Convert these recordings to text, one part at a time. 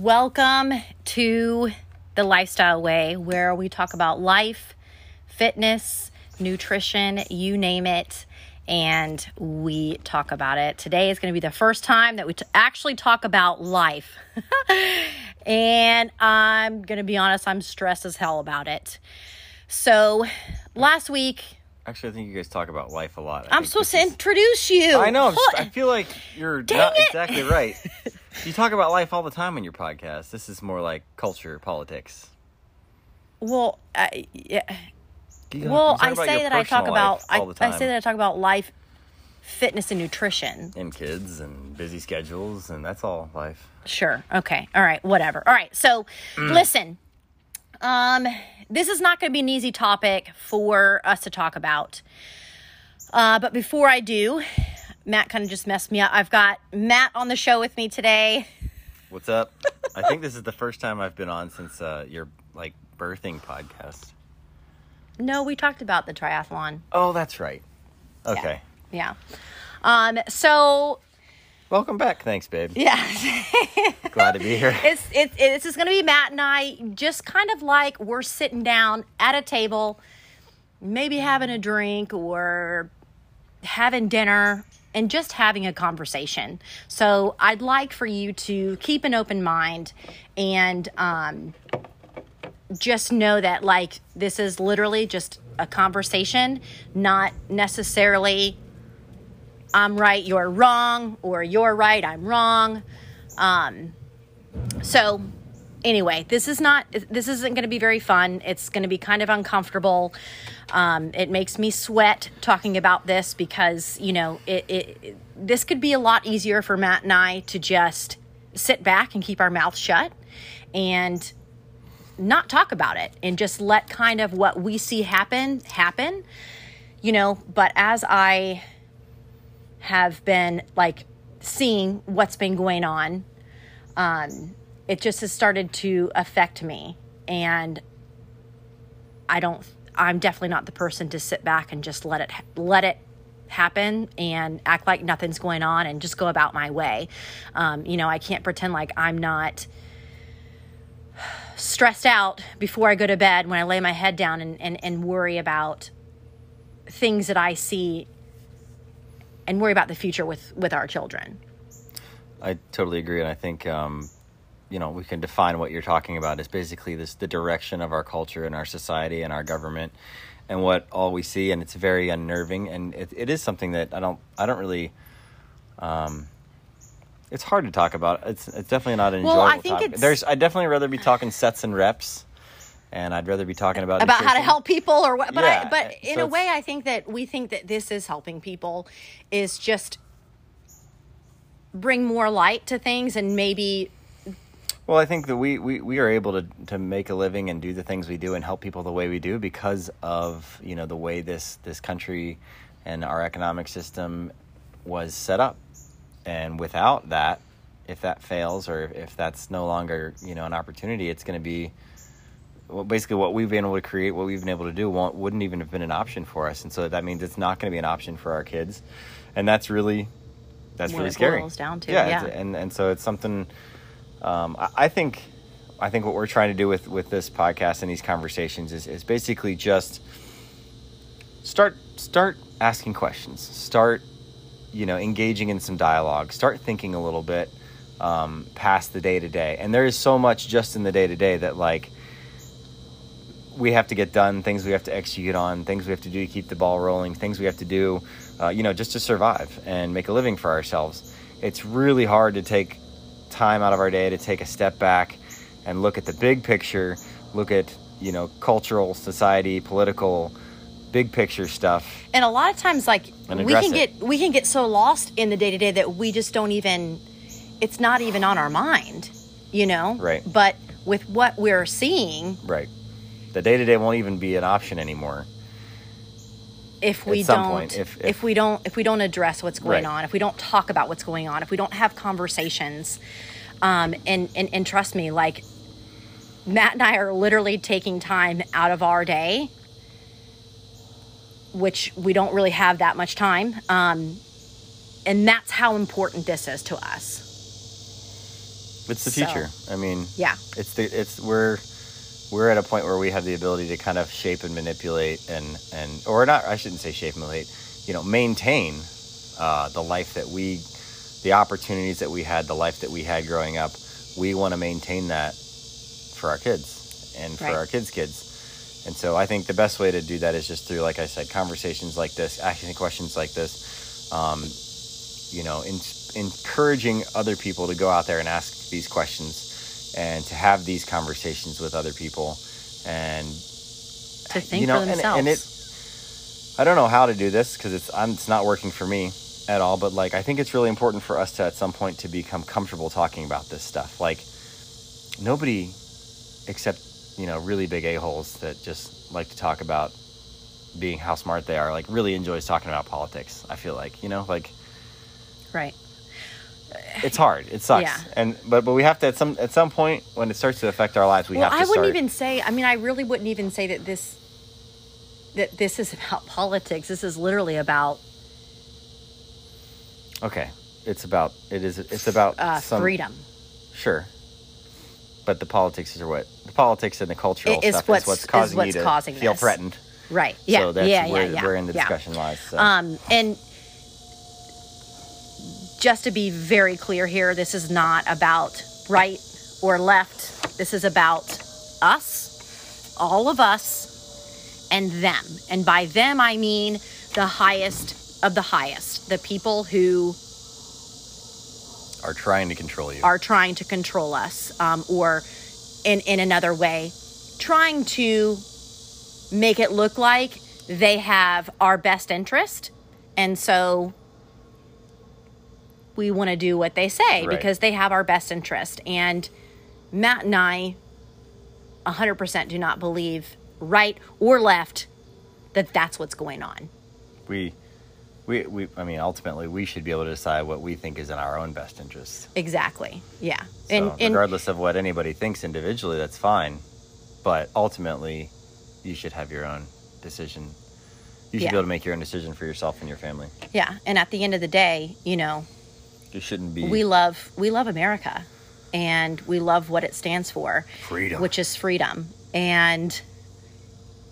Welcome to the Lifestyle Way, where we talk about life, fitness, nutrition, you name it, and we talk about it. Today is going to be the first time that we t- actually talk about life. and I'm going to be honest, I'm stressed as hell about it. So, last week, Actually, I think you guys talk about life a lot. I I'm supposed to is- introduce you. I know. Just- I feel like you're Dang not it. exactly right. You talk about life all the time in your podcast. This is more like culture, politics. well, I, yeah. You Well, I say that I talk about I, all the time. I say that I talk about life, fitness, and nutrition. and kids and busy schedules, and that's all life. Sure. Okay. All right. Whatever. All right. So, Mm. listen. Um, this is not going to be an easy topic for us to talk about. Uh, but before I do, Matt kind of just messed me up. I've got Matt on the show with me today. What's up? I think this is the first time I've been on since uh, your like birthing podcast. No, we talked about the triathlon. Oh, that's right. Okay. Yeah. Um. So Welcome back. Thanks, babe. yeah. Glad to be here. it's it's this is going to be Matt and I just kind of like we're sitting down at a table, maybe having a drink or having dinner and just having a conversation. So I'd like for you to keep an open mind and um, just know that like this is literally just a conversation, not necessarily I'm right, you're wrong, or you're right, I'm wrong. Um, so anyway this is not this isn't going to be very fun. It's going to be kind of uncomfortable. Um, it makes me sweat talking about this because you know it, it, it this could be a lot easier for matt and i to just sit back and keep our mouth shut and not talk about it and just let kind of what we see happen happen you know. But as i have been like seeing what's been going on um, it just has started to affect me. And i don't i'm definitely not the person to sit back and just let it let it happen and act like nothing's going on and just go about my way. Um, you know i can't pretend like i'm not stressed out before i go to bed when i lay my head down and, and, and worry about things that i see and worry about the future with with our children I totally agree, and I think um, you know we can define what you're talking about is basically this the direction of our culture and our society and our government and what all we see, and it's very unnerving, and it, it is something that I don't I don't really. Um, it's hard to talk about. It's it's definitely not an Well, enjoyable I think topic. it's- There's I definitely rather be talking sets and reps, and I'd rather be talking about about how to help people or what but Yeah, I, but in so a way i think that we think that this is helping people is just bring more light to things and maybe Well, I think that we, we, we are able to, to make a living and do the things we do and help people the way we do because of you know the way this this country and our economic system was set up. And without that, if that fails or if that's no longer you know an opportunity, it's going to be well, basically what we've been able to create, what we've been able to do, won't, wouldn't even have been an option for us. And so that means it's not going to be an option for our kids, and that's really that's What really it scary. boils down to, yeah, yeah. and and so it's something. Um, I, I think, I think what we're trying to do with with this podcast and these conversations is is basically just start start asking questions, start you know engaging in some dialogue, start thinking a little bit um, past the day to day. And there is so much just in the day to day that like we have to get done, things we have to execute on, things we have to do to keep the ball rolling, things we have to do, uh, you know, just to survive and make a living for ourselves. It's really hard to take time out of our day to take a step back and look at the big picture, look at, you know, cultural, society, political, big picture stuff. and a lot of times like we can it. get we can get so lost in the day to day that we just don't even it's not even on our mind you know Right. but with what we're seeing Right. The day to day won't even be an option anymore. if we don't point, if- if, if- we don't if we don't address what's going Right. on if we don't talk about what's going on if we don't have conversations um and and, and trust me like matt and i are literally taking time out of our day which we don't really have that much time um and that's how important this is to us It's the So- future. I mean, Yeah. it's the it's we're we're at a point where we have the ability to kind of shape and manipulate and and or not. I shouldn't say shape and manipulate. You know, maintain uh, the life that we, the opportunities that we had, the life that we had growing up. We want to maintain that for our kids and for Right. our kids' kids. And so I think the best way to do that is just through, like I said, conversations like this, asking questions like this. Um, you know, in, encouraging other people to go out there and ask these questions and to have these conversations with other people and To think you know, for and- themselves. and it- I don't know how to do this because it's I'm, it's not working for me at all. But like, I think it's really important for us to at some point to become comfortable talking about this stuff. Like, nobody except you know really big a holes that just like to talk about being how smart they are. Like, really enjoys talking about politics. I feel like you know like right. It's hard. It sucks. Yeah. And but but we have to at some at some point when it starts to affect our lives, we well, have to I wouldn't start. even say. I mean, I really wouldn't even say that this that this is about politics. This is literally about Okay, it's about it is it's about uh, some freedom. Sure. But the politics is what the politics and the cultural It is stuff what's- is what's is causing what's you to causing feel this. threatened. Right. Yeah. So that's yeah. where, yeah. Yeah. where in the yeah. discussion lies. So. Um, and just to be very clear here, this is not about right or left. This is about us, all of us, and them. And by them, I mean the highest of the highest, the people who are trying to control you. are trying to control us, um, or in, in another way, trying to make it look like they have our best interest. And so we want to do what they say Right. because they have our best interest. And Matt and I 100% do not believe, right or left, that that's what's going on. we, we, we, I mean, ultimately, we should be able to decide what we think is in our own best interest. Exactly. Yeah. So, and, and regardless of what anybody thinks individually, that's fine. But ultimately, you should have your own decision. You should Yeah. be able to make your own decision for yourself and your family. yeah. And at the end of the day, you know, You shouldn't be we love we love America and we love what it stands for freedom. which is freedom and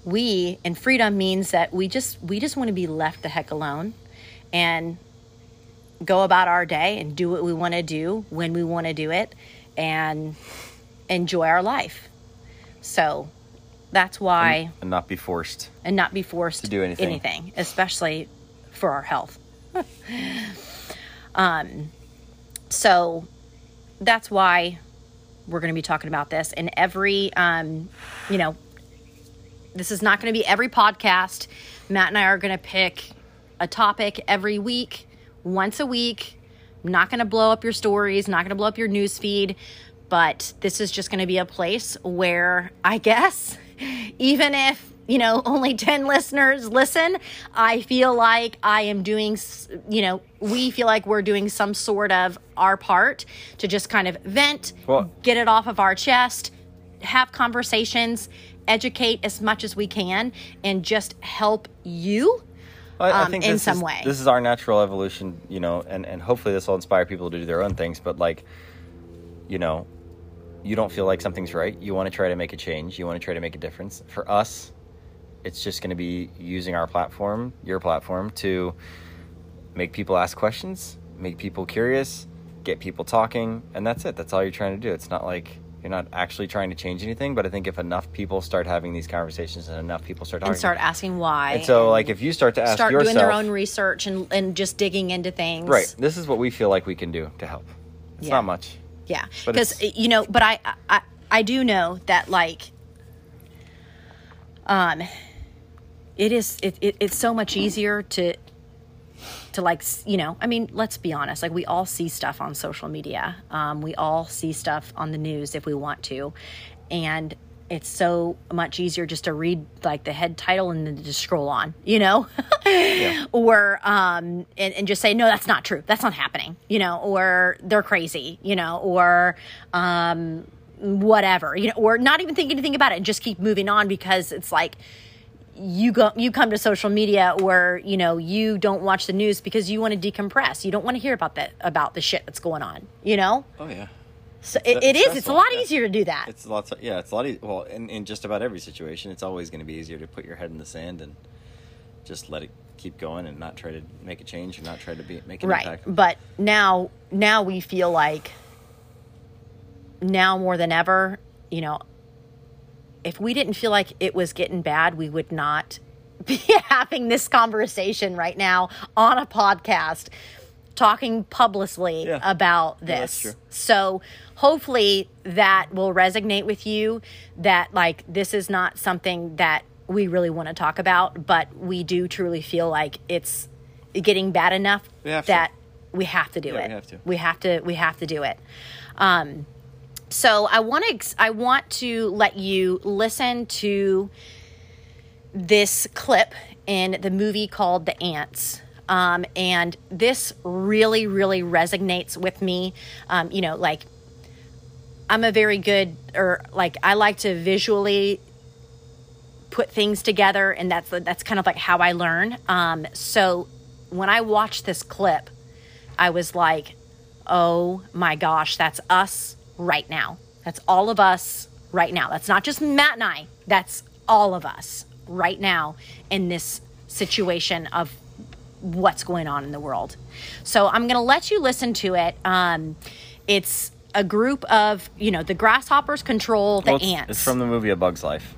we and freedom means that we just we just want to be left the heck alone and go about our day and do what we want to do when we want to do it and enjoy our life so that's why and not be forced. and not be forced To do anything. anything, especially for our health. um, so that's why we're going to be talking about this. in every, um, you know, this is not going to be every podcast. Matt and I are going to pick a topic every week, once a week. I'm not going to blow up your stories, not going to blow up your news feed, but this is just going to be a place where I guess, even if you know only 10 listeners listen i feel like i am doing you know we feel like we're doing some sort of our part to just kind of vent Well- get it off of our chest have conversations educate as much as we can and just help you I, I um, think in this some is, way. This is our natural evolution, you know, and, and hopefully this will inspire people to do their own things. But like, you know, you don't feel like something's right. You want to try to make a change. You want to try to make a difference. For us, it's just going to be using our platform, your platform, to make people ask questions, make people curious, get people talking, and that's it. That's all you're trying to do. It's not like you're not actually trying to change anything. But I think if enough people start having these conversations and enough people start talking, and start asking why and so and like if you start to ask start yourself, doing their own research and, and just digging into things Right. This is what we feel like we can do to help. It's Yeah. not much. Yeah, because you know, but I, I I do know that like, um, it is it, it it's so much easier to to like you know I mean let's be honest like we all see stuff on social media. Um, we all see stuff on the news if we want to. And it's so much easier just to read like the head title and then just scroll on you know? Or um and, and just say no that's not true. That's not happening you know? Or they're crazy you know? Or um whatever you know? Or not even think anything about it and just keep moving on because it's like you go you come to social media or you know you don't watch the news because you want to decompress. You don't want to hear about that about the shit that's going on you know? Oh yeah. So it, It's it is. A lot yeah. easier to do that. It's a lot. Yeah, it's a lot. E- well, in, in just about every situation, it's always going to be easier to put your head in the sand and just let it keep going and not try to make a change and not try to be make an right. impact. But now, now we feel like now more than ever, you know, if we didn't feel like it was getting bad, we would not be having this conversation right now on a podcast talking publicly Yeah. about Yeah, this. true. So hopefully that will resonate with you that like this is not something that we really want to talk about, but we do truly feel like it's getting bad enough We have to. that we have to do Yeah, it. we have to. We have to we have to do it. Um so I want to I want to let you listen to this clip in the movie called The Ants. Um, and this really, really resonates with me. Um, you know, like I'm a very good, or like I like to visually put things together, and that's that's kind of like how I learn. Um, so when I watched this clip, I was like, oh my gosh, that's us right now. That's all of us right now. That's not just Matt and I, that's all of us right now in this situation of what's going on in the world. So I'm going to let you listen to it. Um, it's a group of, you know, the grasshoppers control the Well, it's, ants. It's from the movie A Bug's Life,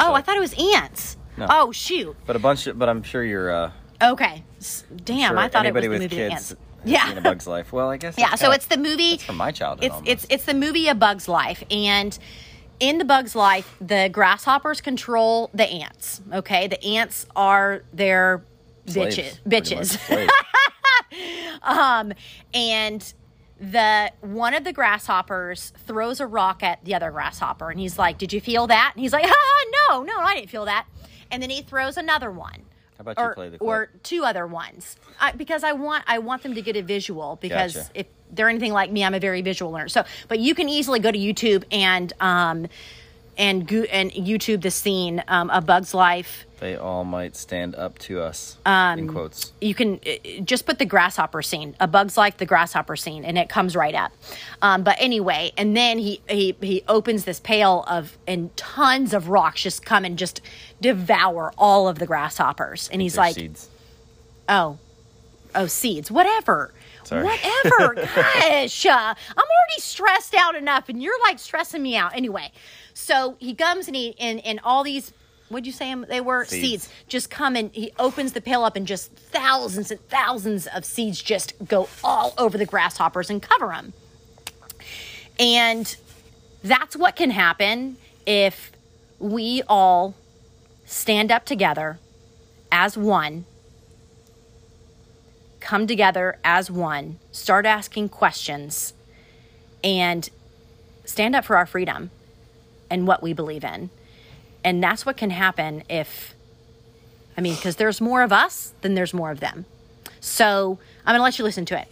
oh, I thought it was ants. No. Oh, shoot. but a bunch. Of, but I'm sure you're. Uh, Okay. Damn, sure I thought it was anybody the with movie kids Ants. Yeah. A Bug's Life. Well, I guess. Yeah, so it's the movie. It's from my childhood. It's almost. it's it's the movie A Bug's Life, and in the Bug's Life, the grasshoppers control the ants. Okay, the ants are their Slaves, bitches. Bitches. Um, and the one of the grasshoppers throws a rock at the other grasshopper, and he's like, "Did you feel that?" And he's like, "Ah, no, no, I didn't feel that." And then he throws another one. How about you or, play the or two other ones I, because I want I want them to get a visual because Gotcha. if they're anything like me, I'm a very visual learner. So, but you can easily go to YouTube and um and go, and YouTube the scene um, a Bug's Life. They all might stand up to us. Um, in quotes. You can uh, just put the grasshopper scene, a Bug's Life, the grasshopper scene, and it comes right up. Um, but anyway, and then he he he opens this pail of and tons of rocks just come and just devour all of the grasshoppers, and he's They're like, seeds. oh oh seeds whatever Sorry. whatever gosh uh, i'm already stressed out enough and you're like stressing me out anyway so he comes and he and, and all these what'd you say they were Seeds. seeds. just come and he opens the pail up and just thousands and thousands of seeds just go all over the grasshoppers and cover them and that's what can happen if we all stand up together as one come together as one, start asking questions, and stand up for our freedom and what we believe in. And that's what can happen if, I mean, because there's more of us than there's more of them. So I'm going to let you listen to it.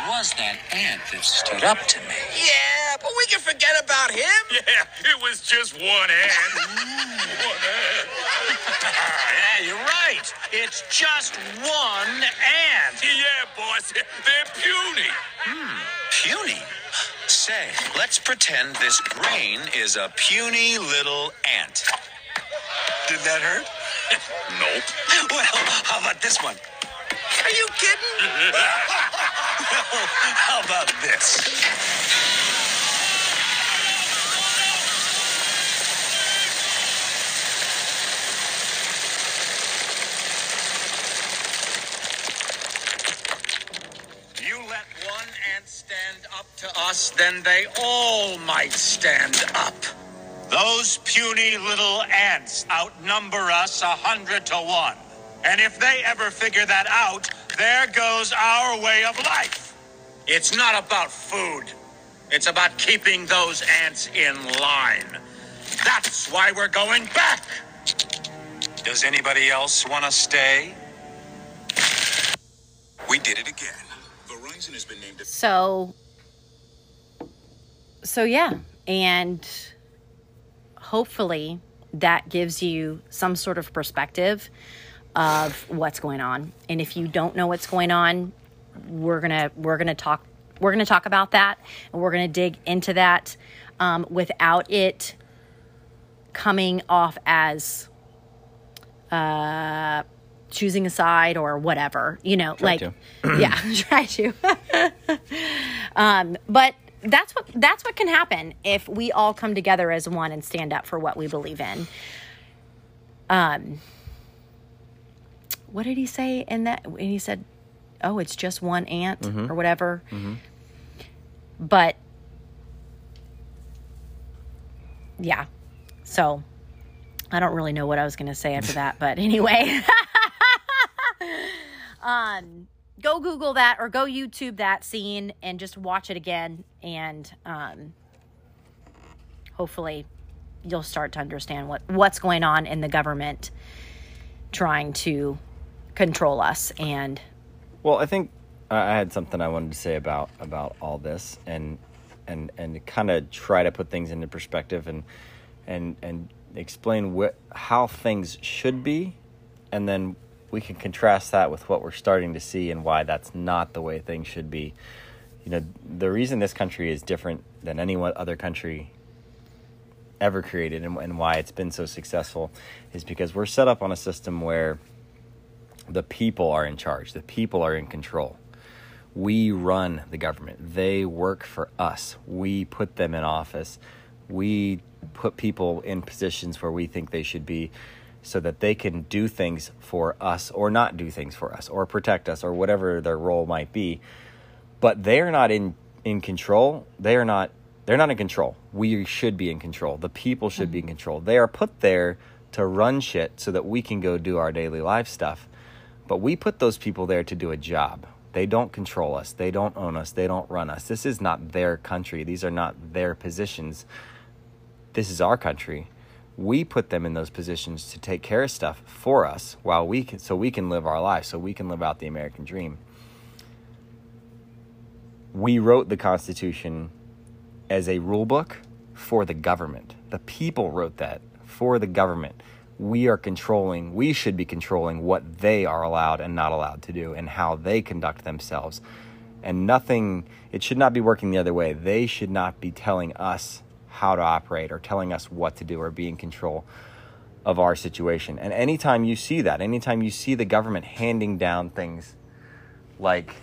It was that ant that stood up to me. Yeah, but we can forget about him. Yeah, it was just one ant. one ant. yeah, you're right. It's just one ant. Yeah, boss, they're puny. Hmm, Puny. Say, let's pretend this brain is a puny little ant. Did that hurt? Nope. Well, how about this one? Are you kidding? About this? You let one ant stand up to us, then they all might stand up. Those puny little ants outnumber us a hundred to one. And if they ever figure that out, there goes our way of life. It's not about food. It's about keeping those ants in line. That's why we're going back. Does anybody else want to stay? We did it again. Verizon has been named a So, so yeah, and hopefully that gives you some sort of perspective of what's going on. And if you don't know what's going on, we're gonna we're gonna talk we're going to talk about that and we're going to dig into that um, without it coming off as uh, choosing a side or whatever, you know, Try like, to. yeah, try to. um, but that's what that's what can happen if we all come together as one and stand up for what we believe in. Um, what did he say in that? And he said, "Oh, it's just one ant or whatever." But yeah, so I don't really know what I was going to say after that, but anyway. um, go Google that or go YouTube that scene and just watch it again, and um, hopefully you'll start to understand what what's going on in the government trying to control us and Well, I think I had something I wanted to say about about all this, and and and kind of try to put things into perspective and and and explain what how things should be, and then we can contrast that with what we're starting to see and why that's not the way things should be. You know, the reason this country is different than any other country ever created and, and why it's been so successful is because we're set up on a system where the people are in charge, the people are in control. We run the government. They work for us. We put them in office. We put people in positions where we think they should be so that they can do things for us or not do things for us or protect us or whatever their role might be. But they're not in in control. They are not they're not in control. We should be in control. The people should be in mm-hmm. control. They are put there to run shit so that we can go do our daily life stuff. But we put those people there to do a job. They don't control us. They don't own us. They don't run us. This is not their country. These are not their positions. This is our country. We put them in those positions to take care of stuff for us while we can so we can live our lives, so we can live out the American dream. We wrote the Constitution as a rule book for the government. The people wrote that for the government. We are controlling, we should be controlling what they are allowed and not allowed to do and how they conduct themselves. And nothing, it should not be working the other way. They should not be telling us how to operate or telling us what to do or be in control of our situation. And anytime you see that, anytime you see the government handing down things like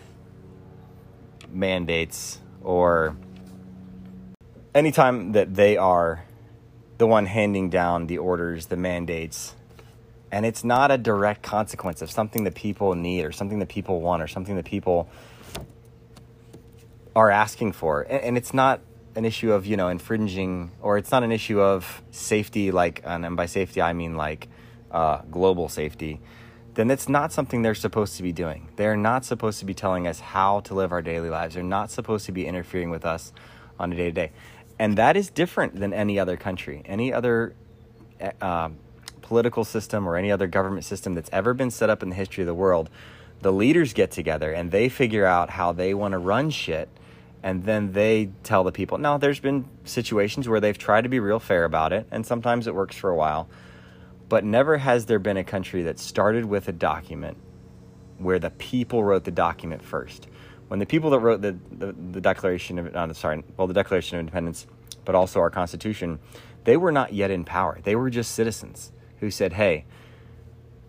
mandates or anytime that they are the one handing down the orders, the mandates, and it's not a direct consequence of something that people need or something that people want or something that people are asking for. And, and it's not an issue of, you know, infringing or it's not an issue of safety, like, and by safety, I mean like uh, global safety. Then it's not something they're supposed to be doing. They're not supposed to be telling us how to live our daily lives. They're not supposed to be interfering with us on a day to day and that is different than any other country, any other uh, political system or any other government system that's ever been set up in the history of the world. The leaders get together and they figure out how they want to run shit, and then they tell the people. Now, there's been situations where they've tried to be real fair about it, and sometimes it works for a while, but never has there been a country that started with a document where the people wrote the document first when the people that wrote the, the, the Declaration of, uh, sorry, well, the Declaration of Independence, but also our Constitution, they were not yet in power. They were just citizens who said, hey,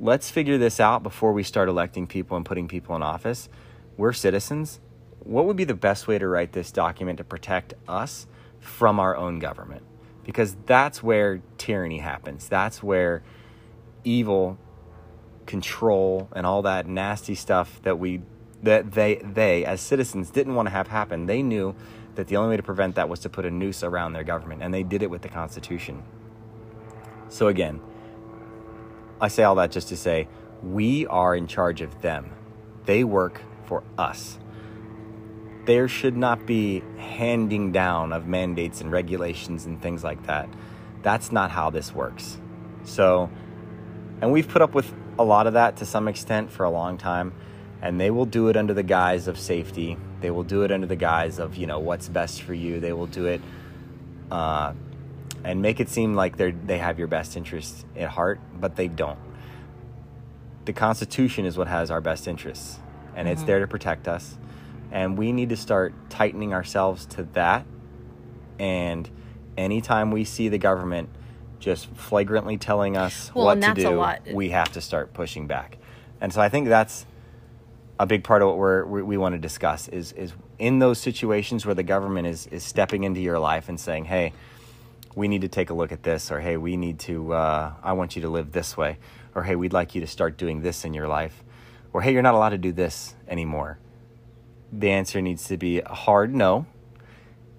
let's figure this out before we start electing people and putting people in office. We're citizens. What would be the best way to write this document to protect us from our own government? Because that's where tyranny happens. That's where evil, control, and all that nasty stuff that we that they they as citizens didn't want to have happen. They knew that the only way to prevent that was to put a noose around their government, and they did it with the Constitution. So again, I say all that just to say we are in charge of them. They work for us. There should not be handing down of mandates and regulations and things like that. That's not how this works. So, and we've put up with a lot of that to some extent for a long time and they will do it under the guise of safety. They will do it under the guise of you know what's best for you. They will do it uh, and make it seem like they they have your best interest at heart, but they don't. The Constitution is what has our best interests, and it's there to protect us. And we need to start tightening ourselves to that. And anytime we see the government just flagrantly telling us Well, what to do, we have to start pushing back. And so I think that's a big part of what we're, we, we want to discuss is, is in those situations where the government is, is stepping into your life and saying, hey, we need to take a look at this, or hey, we need to, uh, I want you to live this way, or hey, we'd like you to start doing this in your life, or hey, you're not allowed to do this anymore. The answer needs to be a hard no.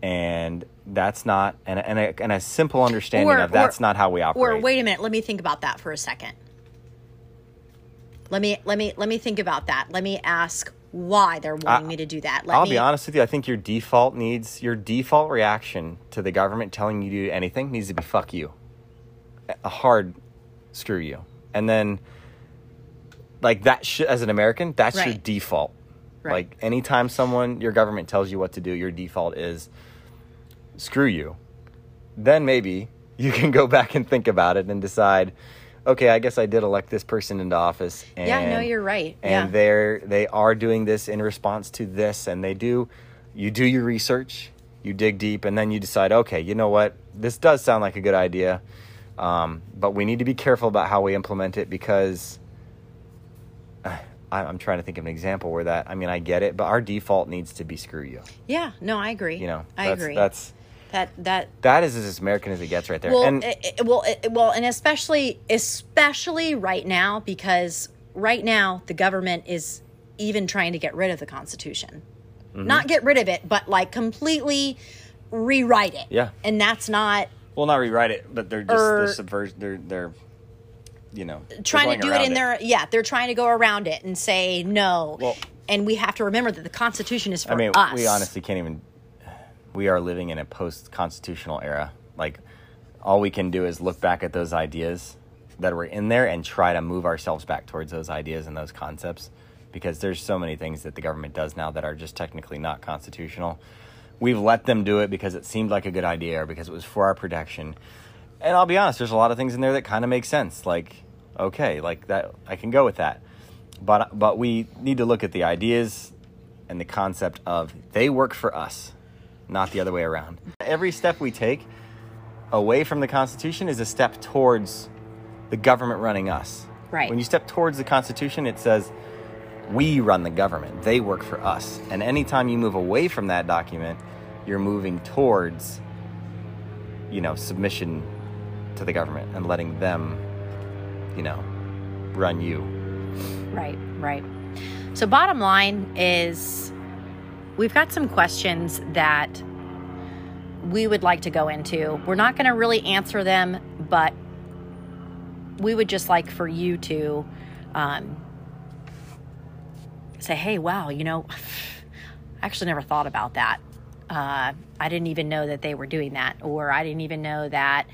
And that's not, and, and, a, and a simple understanding Or- of that's or- not how we operate. Or wait a minute, let me think about that for a second. Let me let me let me think about that. Let me ask why they're wanting me to do that. Let I'll me, be honest with you. I think your default needs your default reaction to the government telling you to do anything needs to be fuck you, a hard screw you, and then like that. Sh- as an American, that's your default. Right. Like anytime someone your government tells you what to do, your default is screw you. Then maybe you can go back and think about it and decide. Okay, I guess I did elect this person into office. And, Yeah, no, you're right. And Yeah. they're they are doing this in response to this and they do you do your research you dig deep and then you decide okay you know what this does sound like a good idea um, but we need to be careful about how we implement it because uh, i'm trying to think of an example where that i mean i get it but our default needs to be screw you Yeah, no, I agree. you know I that's, agree. that's that that that is as american as it gets right there well, and it, it- well, it, well, and especially especially right now because right now the government is even trying to get rid of the Constitution, Mm-hmm. not get rid of it, but like completely rewrite it. Yeah. and that's not well not rewrite it but they're just Or- they're subvert they're they're you know trying to do it in their yeah they're trying to go around it and say no Well- and we have to remember that the constitution is for I mean, us we honestly can't even. We are living in a post-constitutional era. Like, all we can do is look back at those ideas that were in there and try to move ourselves back towards those ideas and those concepts, because there's so many things that the government does now that are just technically not constitutional. We've let them do it because it seemed like a good idea or because it was for our protection. And I'll be honest, there's a lot of things in there that kind of make sense. Like, okay, like that, I can go with that. But but we need to look at the ideas and the concept of they work for us, not the other way around. Every step we take away from the Constitution is a step towards the government running us. Right. When you step towards the Constitution, it says we run the government, they work for us. And anytime you move away from that document, you're moving towards, you know, submission to the government and letting them, you know, run you. Right, right. So, bottom line is we've got some questions that we would like to go into. We're not going to really answer them, but we would just like for you to um, say, hey, wow, you know, I actually never thought about that. Uh, I didn't even know that they were doing that, or I didn't even know that,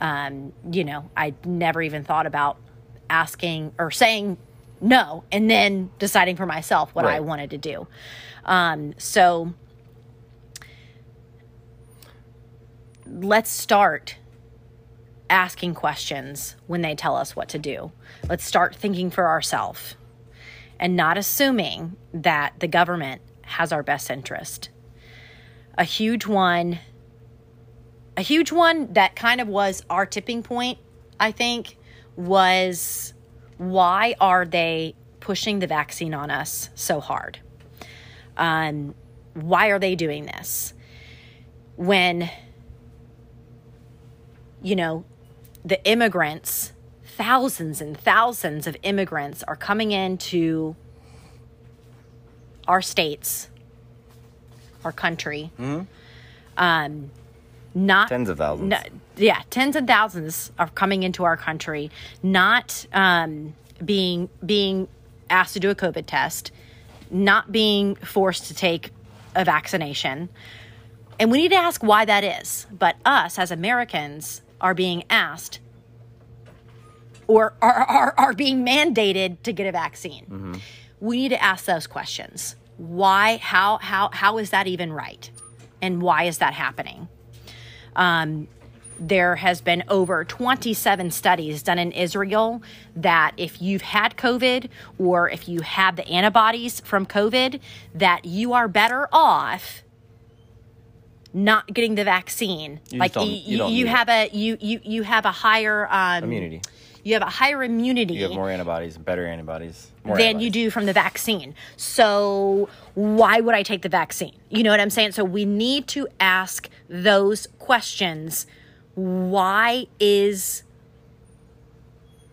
um, you know, I never even thought about asking or saying no and then deciding for myself what I wanted to do. Um, so let's start asking questions when they tell us what to do. Let's start thinking for ourselves and not assuming that the government has our best interest. A huge one, a huge one that kind of was our tipping point, I think, was why are they pushing the vaccine on us so hard? Um, why are they doing this? When, you know, the immigrants, thousands and thousands of immigrants are coming into our states, our country. Um, not Tens of thousands. no, yeah, tens of thousands are coming into our country, not um, being being asked to do a COVID test, not being forced to take a vaccination, and we need to ask why that is. But us as Americans are being asked or are, are, are being mandated to get a vaccine. We need to ask those questions. Why? How? How? How is that even right? And why is that happening? Um, there has been over 27 studies done in Israel that if you've had COVID or if you have the antibodies from COVID, that you are better off not getting the vaccine. You like just don't- y- you you need have a you you you have a higher um, Immunity. You have a higher immunity You have more antibodies, better antibodies. More than antibodies. you do from the vaccine. So why would I take the vaccine? You know what I'm saying? So we need to ask those questions. Why is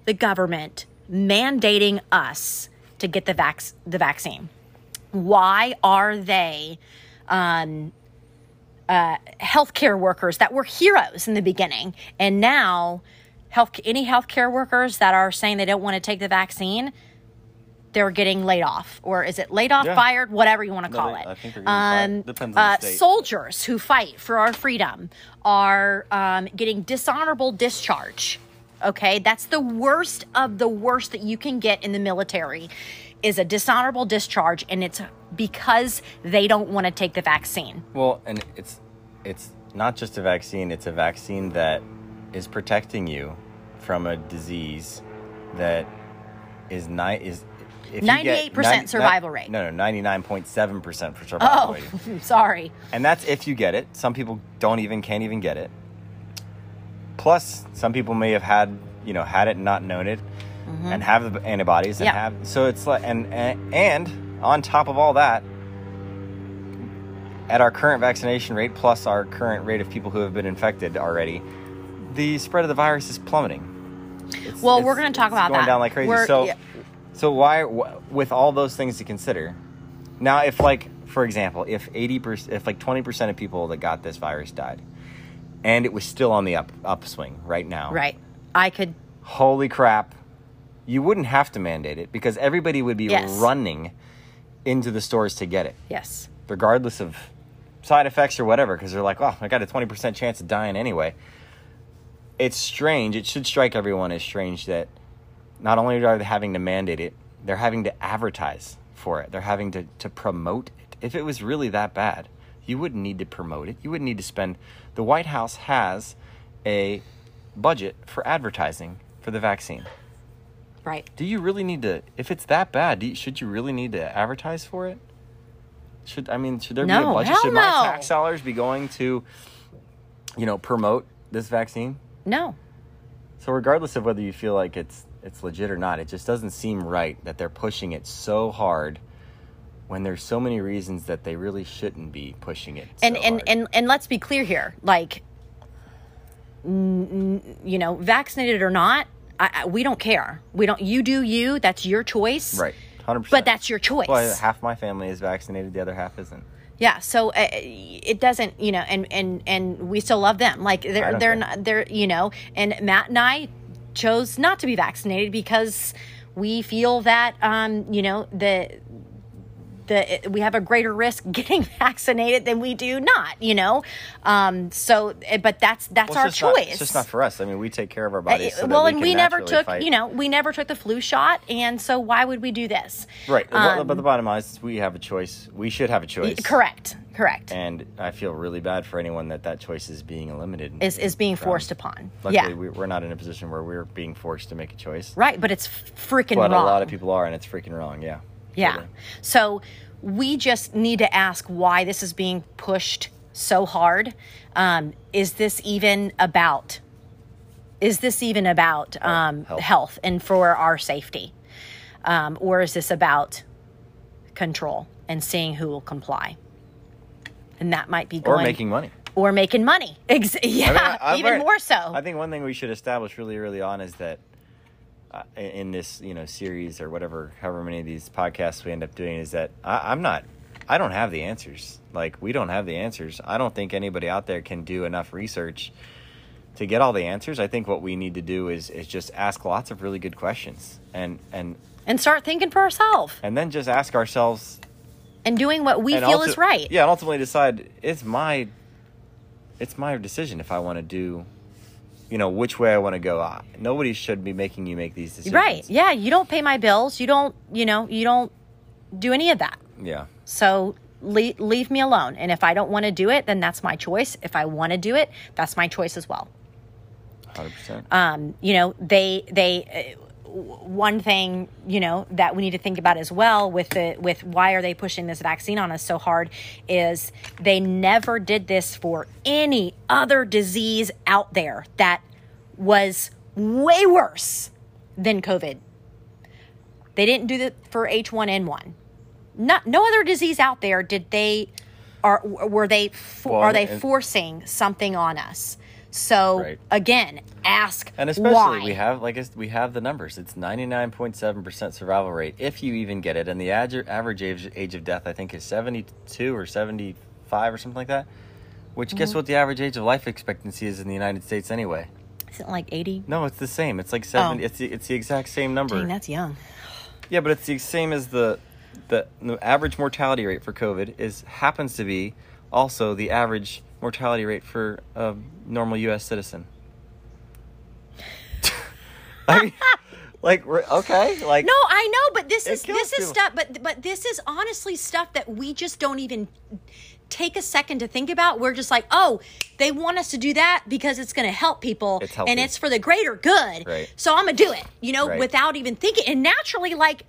the government mandating us to get the vac- the vaccine? Why are they um, uh, healthcare workers that were heroes in the beginning, and now health any healthcare workers that are saying they don't want to take the vaccine, they're getting laid off, or is it laid off, Yeah. fired, whatever you want to No, call they- it? I think fired. Depends on the uh, soldiers who fight for our freedom are um, getting dishonorable discharge. Okay, that's the worst of the worst that you can get in the military is a dishonorable discharge, and it's because they don't want to take the vaccine. Well, and it's it's not just a vaccine; it's a vaccine that is protecting you from a disease that is ni- is if you get 98% 90 survival rate. No, no, ninety nine point seven percent for survival Oh, rate, sorry. and that's if you get it. Some people don't even can't even get it. Plus, some people may have had you know had it and not known it, and have the antibodies and Mm-hmm. Yeah. have so it's like and, and and on top of all that, at our current vaccination rate plus our current rate of people who have been infected already, the spread of the virus is plummeting. It's- Well, it's- we're going to talk it's about going that. down like crazy. We're- so, yeah. so why, wh- with all those things to consider, now if like for example, if eighty percent, if like twenty percent of people that got this virus died, and it was still on the up upswing right now, Right. I could. Holy crap! You wouldn't have to mandate it because everybody would be Yes. running into the stores to get it Yes. regardless of side effects or whatever, because they're like, oh, I got a 20% chance of dying anyway. It's strange. It should strike everyone as strange that not only are they having to mandate it, they're having to advertise for it. They're having to, to promote it. If it was really that bad, you wouldn't need to promote it. You wouldn't need to spend. The White House has a budget for advertising for the vaccine. Right. Do you really need to? If it's that bad, do you, should you really need to advertise for it? Should I mean? Should there be a budget? should my tax dollars be going to, you know, promote this vaccine? No. So regardless of whether you feel like it's it's legit or not, it just doesn't seem right that they're pushing it so hard when there's so many reasons that they really shouldn't be pushing it. and so and, hard. and and let's be clear here like n- n- you know vaccinated or not I, I, we don't care we don't you do you that's your choice right, hundred percent. but that's your choice well, half my family is vaccinated, the other half isn't. Yeah so uh, it doesn't you know and and and we still love them. Like they're they're not they're you know and matt and i chose not to be vaccinated because we feel that um you know the the we have a greater risk getting vaccinated than we do not you know um so eh, but that's that's Well, our just not- choice it's just not for us. I mean, we take care of our Uh, bodies. so well we and we never took fight. you know we never took the flu shot and so why would we do this Right. Um, but the bottom line is we have a choice. We should have a choice. correct correct And I feel really bad for anyone that that choice is being eliminated. is is being from. forced upon Luckily, yeah we, we're not in a position where we're being forced to make a choice. right but it's freaking But wrong a lot of people are, and it's freaking wrong. Yeah. Yeah. Totally. So we just need to ask why this is being pushed so hard. Um, is this even about? Is this even about um, health. health. and for our safety, um, or is this about control and seeing who will comply? And that might be going. Or making money. or making money. Ex- yeah, I mean, I- even learned- more so. I think one thing we should establish really early on is that Uh, in- in this you know series or whatever, however many of these podcasts we end up doing, is that I, I'm not. I don't have the answers. Like we don't have the answers. I don't think anybody out there can do enough research to get all the answers. I think what we need to do is is just ask lots of really good questions and and and start thinking for ourselves and then just ask ourselves and doing what we feel ulti- is right. Yeah, and ultimately decide it's my it's my decision if I want to do you know which way I want to go. Uh, Nobody should be making you make these decisions. Right. Yeah. You don't pay my bills. You don't, you know, you don't do any of that. Yeah. So leave, leave me alone. And if I don't want to do it, then that's my choice. If I want to do it, that's my choice as well. 100%. um, you know they they uh, one thing you know that we need to think about as well with the with why are they pushing this vaccine on us so hard is they never did this for any other disease out there that was way worse than covid. They didn't do that for h1n1 not no other disease out there did they are were they for, Well, are they and- forcing something on us so Right. again ask And especially why. we have like we have the numbers. It's 99.7% survival rate if you even get it and the average average age, age of death I think is 72 or 75 or something like that. Which guess Mm-hmm. what the average age of life expectancy is in the United States anyway? Is it like 80? No, it's the same. It's like 70 Oh. it's the, it's the exact same number. Dang, that's young. Yeah, but it's the same as the the the average mortality rate for COVID is happens to be also the average mortality rate for a normal U.S. citizen. I mean, like okay, like No, I know, but this is this is stuff but but this is honestly stuff that we just don't even take a second to think about. We're just like, "Oh, they want us to do that because it's going to help people It's and it's for the greater good." Right. So I'm going to do it, you know, Right. without even thinking. And naturally like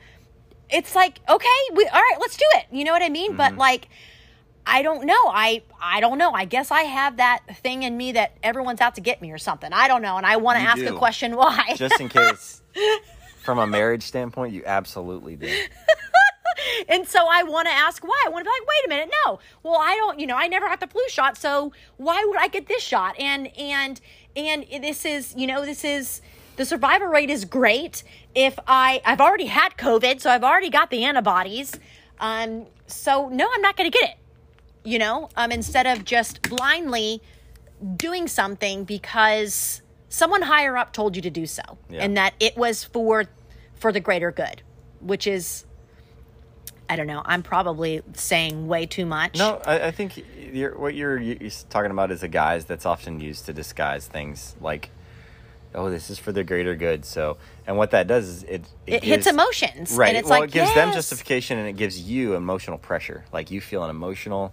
it's like, "Okay, we all right, let's do it." You know what I mean? Mm-hmm. But like I don't know. I I don't know. I guess I have that thing in me that everyone's out to get me or something. I don't know, and I want to ask a question why. just in case. From a marriage standpoint, you absolutely do. And so I want to ask why. I want to be like, wait a minute, no. Well, I don't, you know, I never got the flu shot, so why would I get this shot? And and and this is, you know, this is the survival rate is great. If I I've already had COVID, so I've already got the antibodies. Um, so no, I'm not going to get it. You know, um, instead of just blindly doing something because someone higher up told you to do so, Yeah. and that it was for for the greater good, which is I don't know. I'm probably saying way too much. No, I, I think you're, what you're, you're talking about is a guise that's often used to disguise things like, oh, this is for the greater good. So, and what that does is it it hits gives- emotions, Right. And it's well, like it gives them justification and it gives you emotional pressure. Like you feel an emotional,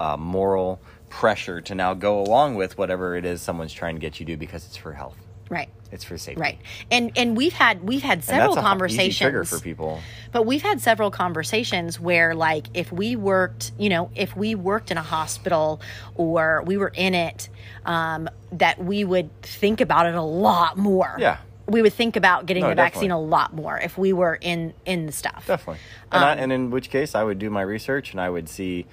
uh, moral pressure to now go along with whatever it is someone's trying to get you to do because it's for health. Right. It's for safety. Right. And and we've had we've had several that's a h- easy trigger conversations for people. But we've had several conversations where, like, if we worked, you know, if we worked in a hospital or we were in it, um, that we would think about it a lot more. Yeah. We would think about getting No, the vaccine a lot more if we were in in the stuff. Definitely. And, Um, I, and in which case, I would do my research and I would see,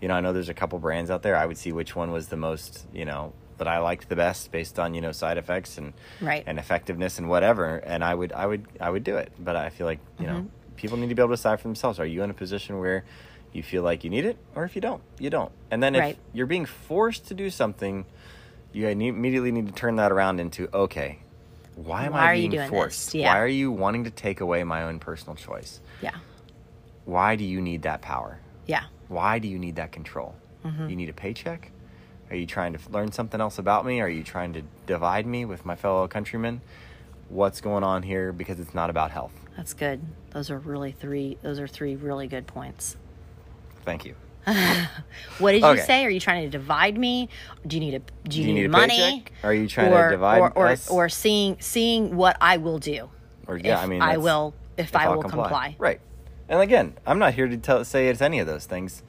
you know, I know there's a couple brands out there. I would see which one was the most, you know, that I liked the best based on you know side effects and Right. and effectiveness and whatever. And I would I would I would do it. But I feel like you Mm-hmm. know people need to be able to decide for themselves. Are you in a position where you feel like you need it, or if you don't, you don't. And then if Right. you're being forced to do something, you immediately need to turn that around into okay. Why am Why I being forced? Yeah. Why are you wanting to take away my own personal choice? Yeah. why do you need that power? Yeah. Why do you need that control? Mm-hmm. You need a paycheck? Are you trying to learn something else about me? Are you trying to divide me with my fellow countrymen? What's going on here? Because it's not about health. That's good. Those are really three. Those are three really good points. Thank you. What did Okay. you say? Are you trying to divide me? Do you need a? Do you, Do you need, need money? paycheck? Are you trying or, to divide or, or, us? or seeing seeing what I will do? Or yeah, I mean, I will if, I I'll will comply. Right. And again, I'm not here to tell, say it's any of those things,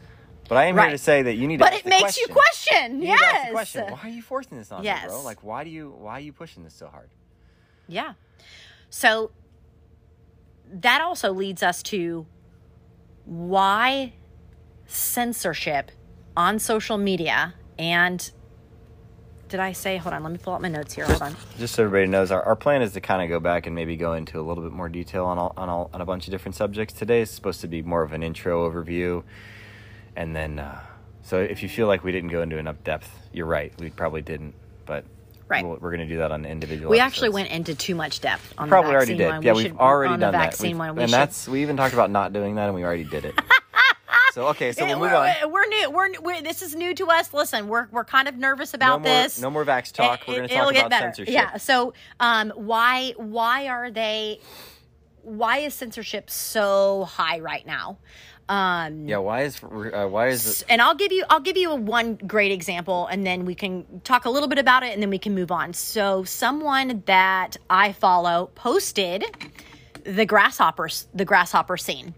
but I am Right. here to say that you need But to. ask it makes you question. You ask the Yes. question. Why are you forcing this on me, bro? Like, why do you? Why are you pushing this so hard? Yeah. So that also leads us to why censorship on social media and did I say hold on, let me pull out my notes here. Hold on. just so everybody knows, our, our plan is to kind of go back and maybe go into a little bit more detail on all, on all on a bunch of different subjects. Today is supposed to be more of an intro overview, and then uh, so if you feel like we didn't go into enough depth, you're right, we probably didn't, but Right. we'll, we're going to do that on individual. We actually went into too much depth on Probably the already vaccine did. one. Yeah, we we've should, already on done that. vaccine We've- one. We and should, that's we even talked about not doing that, and we already did it. So okay, so eh, we'll move we're, on. Eh, we're new. We're, we're this is new to us. Listen, we're we're kind of nervous about no more, this. No more Vax eh, talk. It- we're going to talk get about better. censorship. Yeah. So, um, why why are they? Why is censorship so high right now? Um, yeah, why is uh, why is it? and I'll give you I'll give you a one great example and then we can talk a little bit about it and then we can move on. So someone that I follow posted the grasshoppers the grasshopper scene.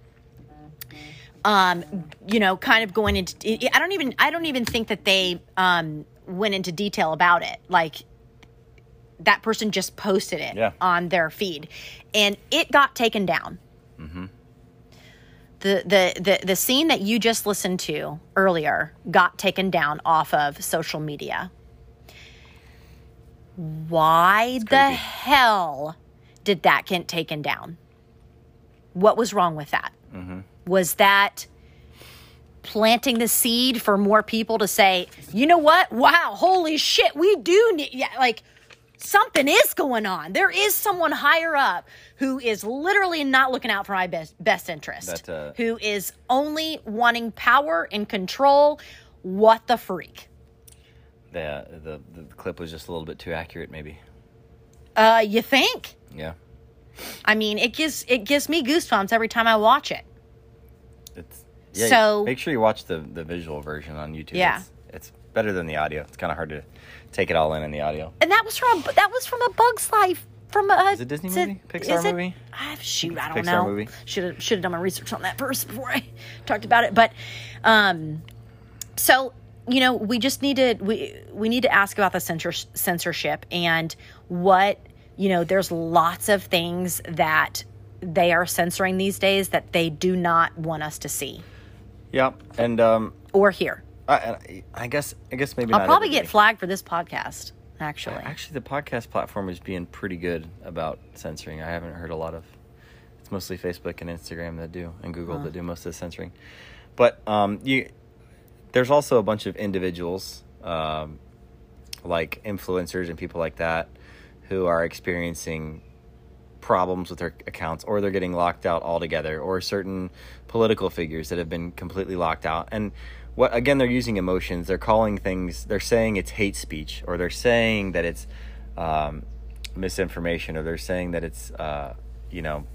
Um you know, kind of going into I don't even I don't even think that they um went into detail about it. Like that person just posted it Yeah. on their feed and it got taken down the, the the the scene that you just listened to earlier got taken down off of social media. Why the hell did that get taken down? What was wrong with that? Was that planting the seed for more people to say, you know what? Wow, holy shit, we do need, yeah, like something is going on. There is someone higher up who is literally not looking out for my best, best interest, That, uh, who is only wanting power and control. What the freak? The, the the clip was just a little bit too accurate, maybe. Uh, you think? Yeah, I mean, it gives it gives me goosebumps every time I watch it. Yeah. So- make sure you watch the the visual version on YouTube. Yeah. it's, it's better than the audio. It's kind of hard to take it all in in the audio. And that was from a, that was from a Bug's Life from a. Is it Disney movie? Pixar is it- movie? Ah, shoot, I don't Pixar know. movie. Should have should have done my research on that first before I talked about it. But, um, so you know, we just need to we we need to ask about the censor, censorship and what you know. There's lots of things that they are censoring these days that they do not want us to see Yeah, and um, or here. I, I- guess I guess maybe I'll probably get flagged for this podcast. Actually, Actually, the podcast platform is being pretty good about censoring. I haven't heard a lot of. It's mostly Facebook and Instagram that do, and Google that do most of the censoring. But um, you, there's also a bunch of individuals, um, like influencers and people like that, who are experiencing problems with their accounts, or they're getting locked out altogether, or certain political figures that have been completely locked out. And what again, they're using emotions. They're calling things. They're saying it's hate speech, or they're saying that it's um, misinformation, or they're saying that it's uh, you know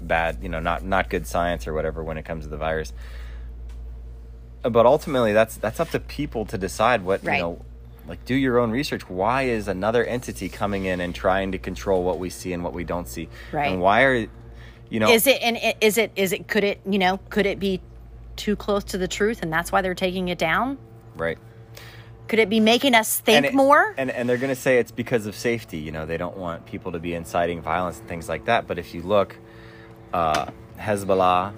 bad, you know, not not good science or whatever when it comes to the virus. But ultimately, that's that's up to people to decide what Right. you know. Like, do your own research. Why is another entity coming in and trying to control what we see and what we don't see? Right. And why are, you know, is it and it- is it is it could it you know could it be too close to the truth and that's why they're taking it down right? could it be making us think and it- more And and they're going to say it's because of safety. You know, they don't want people to be inciting violence and things like that. But if you look, uh, Hezbollah,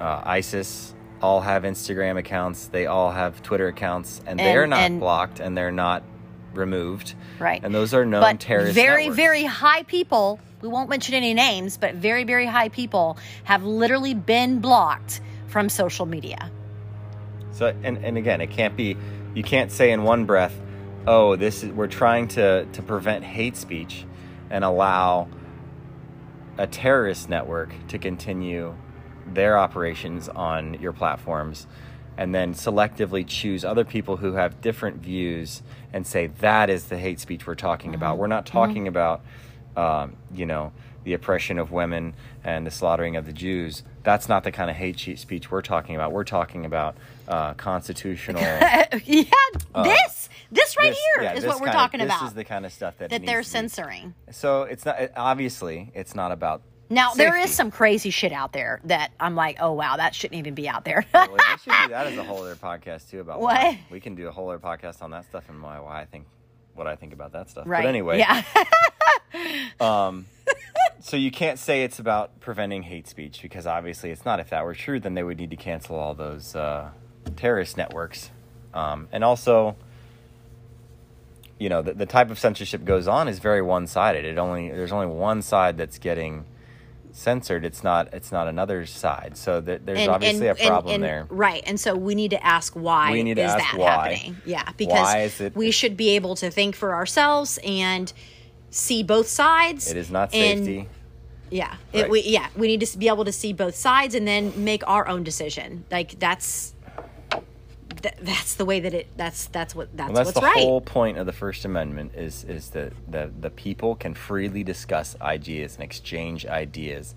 uh, ISIS, all have Instagram accounts. They all have Twitter accounts, and, they're not and- blocked and they're not removed. right And those are known but terrorist. very networks. very high people we won't mention any names but very very high people have literally been blocked from social media So and and again, it can't be. You can't say in one breath, "Oh, this is we're trying to to prevent hate speech," and allow a terrorist network to continue their operations on your platforms, and then selectively choose other people who have different views and say that is the hate speech we're talking about. We're not talking about, um, you know, the oppression of women and the slaughtering of the Jews. That's not the kind of hate speech we're talking about. We're talking about uh, constitutional. yeah this this right this- here yeah, is what we're kind of- talking this is the kind of stuff that that they're censoring So it's not obviously it's not about. Now there is some crazy shit out there that i'm like oh wow that shouldn't even be out there Well, we should do that as a whole other podcast too about What? why. We can do a whole other podcast on that stuff and why why I think what I think about that stuff. right But anyway, yeah um, so you can't say it's about preventing hate speech because obviously it's not. If that were true, then they would need to cancel all those uh, terrorist networks, um, and also. You know the, the type of censorship goes on is very one-sided. It only there's only one side that's getting censored. It's not it's not another side. So that there's obviously a problem and- there. Right. And so we need to ask why We need to is ask that why. happening? Yeah, because it- we should be able to think for ourselves and see both sides. It is not and- safety. Yeah. It, we yeah, we need to be able to see both sides and then make our own decision. Like that's th- that's the way that it that's that's what that's, Well, that's what's the right. whole point of the First Amendment is is that the the people can freely discuss ideas and exchange ideas,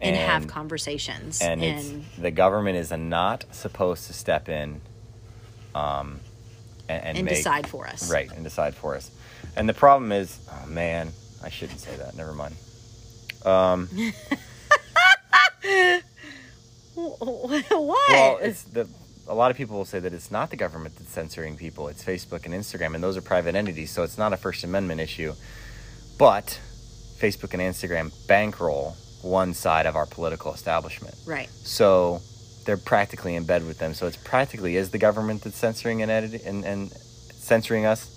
and, have conversations and it's, the government is not supposed to step in um, and, and, and make, decide for us. right and decide for us and the problem is oh man i shouldn't say that never mind um, what? well it's the a lot of people will say that it's not the government that's censoring people it's facebook and instagram and those are private entities so it's not a first amendment issue but facebook and instagram bankroll one side of our political establishment right. So they're practically in bed with them. So it's practically is the government that's censoring and editing and, and censoring us,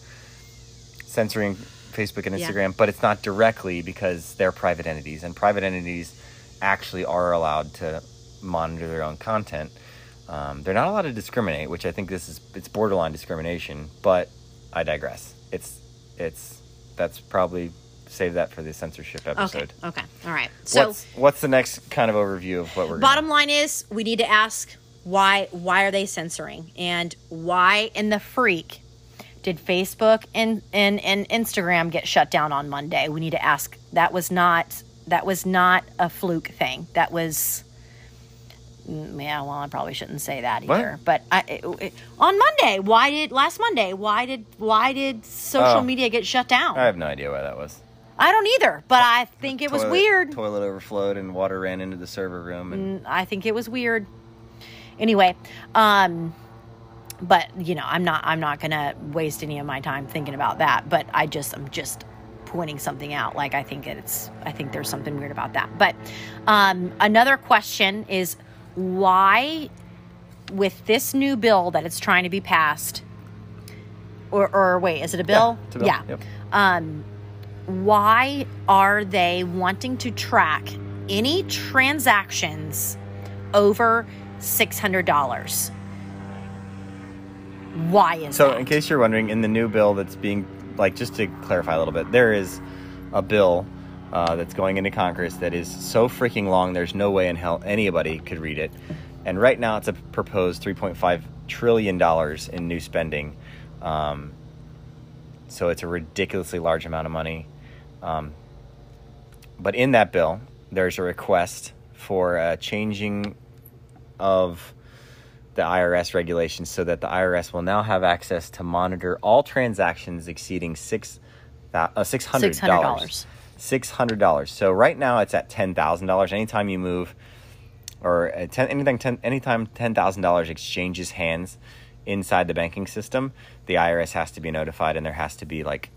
censoring Facebook and Yeah. Instagram, but it's not directly because they're private entities, and private entities actually are allowed to monitor their own content. Um, they're not allowed to discriminate, which I think this is it's borderline discrimination. But I digress. It's it's that's probably save that for the censorship episode. Okay. All right. So what's what's the next kind of overview of what we're gonna- bottom line is we need to ask why why are they censoring and why in the freak did Facebook and, and, and Instagram get shut down on Monday? We need to ask. That was not that was not a fluke thing. That was yeah. Well, I probably shouldn't say that What? either. But I, it, it- on Monday, why did last Monday? Why did why did social Oh. media get shut down? I have no idea why that was. I don't either. But I think it was Toilet- weird. Toilet overflowed and water ran into the server room. And I think it was weird. Anyway, um but you know, I'm not I'm not going to waste any of my time thinking about that, but I just I'm just pointing something out like I think it's I think there's something weird about that. But um another question is why with this new bill that it's trying to be passed or or wait, is it a bill? it's a bill. Yeah. Yep. Um why are they wanting to track any transactions over $600? Why is so, that? in case you're wondering, in the new bill that's being like, just to clarify a little bit, there is a bill uh, that's going into Congress that is so freaking long. There's no way in hell anybody could read it. And right now, it's a proposed 3.5 trillion dollars in new spending. Um, so it's a ridiculously large amount of money. Um, but in that bill, there's a request for a changing of the IRS regulations so that the IRS will now have access to monitor all transactions exceeding six uh, six hundred dollars. Six hundred dollars. So right now it's at ten thousand dollars. Anytime you move, or uh, ten, anything, ten, anytime ten thousand dollars exchanges hands inside the banking system, the IRS has to be notified, and there has to be like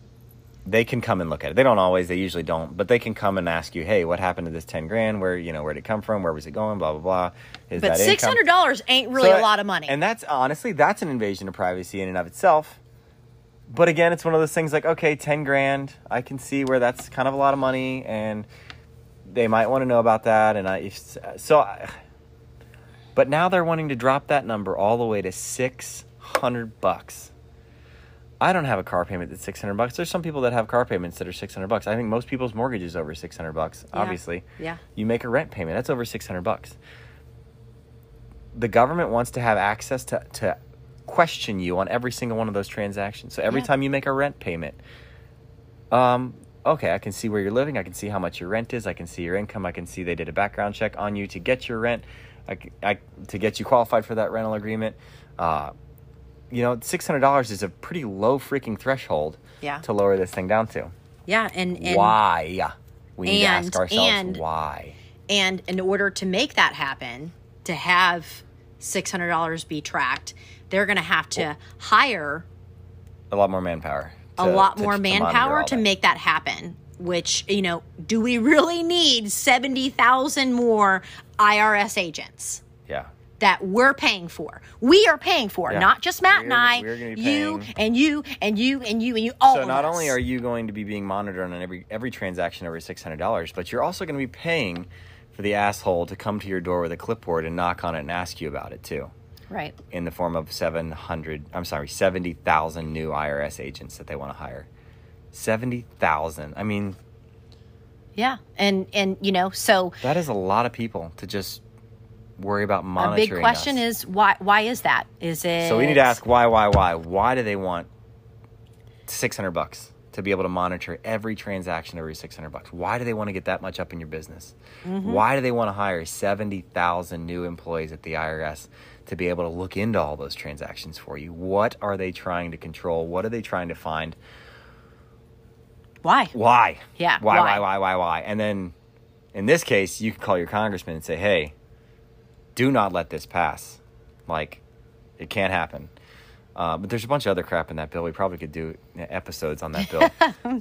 they can come and look at it. They don't always, they usually don't, but they can come and ask you, "Hey, what happened to this 10 grand? Where, you know, where did it come from? Where was it going? blah blah blah." Is but that $600 ain't really So, a lot of money. And that's honestly, that's an invasion of privacy in and of itself. But again, it's one of those things like, okay, 10 grand, I can see where that's kind of a lot of money and they might want to know about that and I so I, but now they're wanting to drop that number all the way to 600 bucks. I don't have a car payment that's 600 bucks. There's some people that have car payments that are 600 bucks. I think most people's mortgage is over 600 bucks, obviously. Yeah. You make a rent payment, that's over 600 bucks. The government wants to have access to, to question you on every single one of those transactions. So every Yeah. time you make a rent payment, um, okay, I can see where you're living. I can see how much your rent is. I can see your income. I can see they did a background check on you to get your rent, I, I- to get you qualified for that rental agreement. Uh, you know, six hundred dollars is a pretty low freaking threshold. Yeah. To lower this thing down to. yeah, and, and why? We need to ask ourselves and- why. And in order to make that happen, to have $600 be tracked, they're going to have to hire A lot more manpower. a lot to- more to manpower to that. make that happen. Which, you know, do we really need 70,000 more IRS agents Yeah. that we're paying for? We are paying for, Yeah. not just Matt and We're- I, gonna be you and you and you and you and you. All So not only are you going to be being monitored on every every transaction over six hundred dollars, but you're also going to be paying for the asshole to come to your door with a clipboard and knock on it and ask you about it too, right, in the form of seven hundred. I'm sorry, seventy thousand new IRS agents that they want to hire. Seventy thousand. I mean, yeah, and and you know, so that is a lot of people to just worry about a big question us. is why? Why is that? Is it So we need to ask why, why, why? Why do they want six hundred bucks? To be able to monitor every transaction every 600 bucks? Why do they want to get that much up in your business? Mm-hmm. Why do they want to hire 70,000 new employees at the IRS to be able to look into all those transactions for you? What are they trying to control? What are they trying to find? Why? Why? Yeah, Why, why? why, why, why, why? And then in this case, you can call your congressman and say, hey, do not let this pass. Like, it can't happen. Uh, but there's a bunch of other crap in that bill. We probably could do episodes on that bill.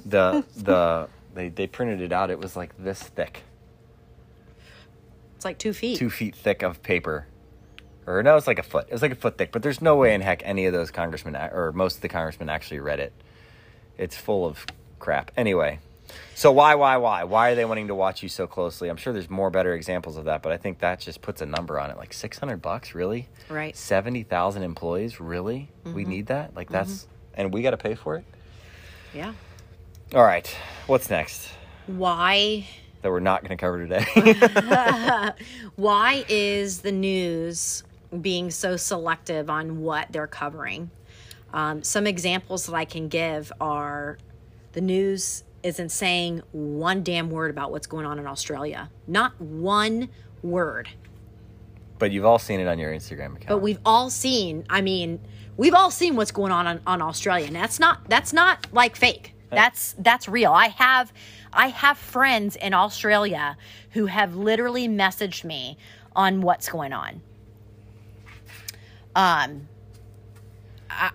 the the they, they printed it out. It was like this thick, It's like two feet. two feet thick of paper, or no, it's like a foot. It was like a foot thick. But there's no way in heck any of those congressmen or most of the congressmen actually read it. It's full of crap. Anyway, so why, why, why, why are they wanting to watch you so closely? I'm sure there's more better examples of that, but I think that just puts a number on it. Like 600 bucks, really? Right. 70,000 employees, really? We need that? Like that's, and we got to pay for it? Yeah. All right. What's next Why? that we're not going to cover today? Why is the news being so selective on what they're covering? Um, some examples that I can give are the news isn't saying one damn word about what's going on in Australia. Not one word. but you've all seen it on your Instagram account. But we've all seen, I mean, we've all seen what's going on on, on Australia. And that's not that's not like fake. That's that's real. I have I have friends in Australia who have literally messaged me on what's going on. Um I,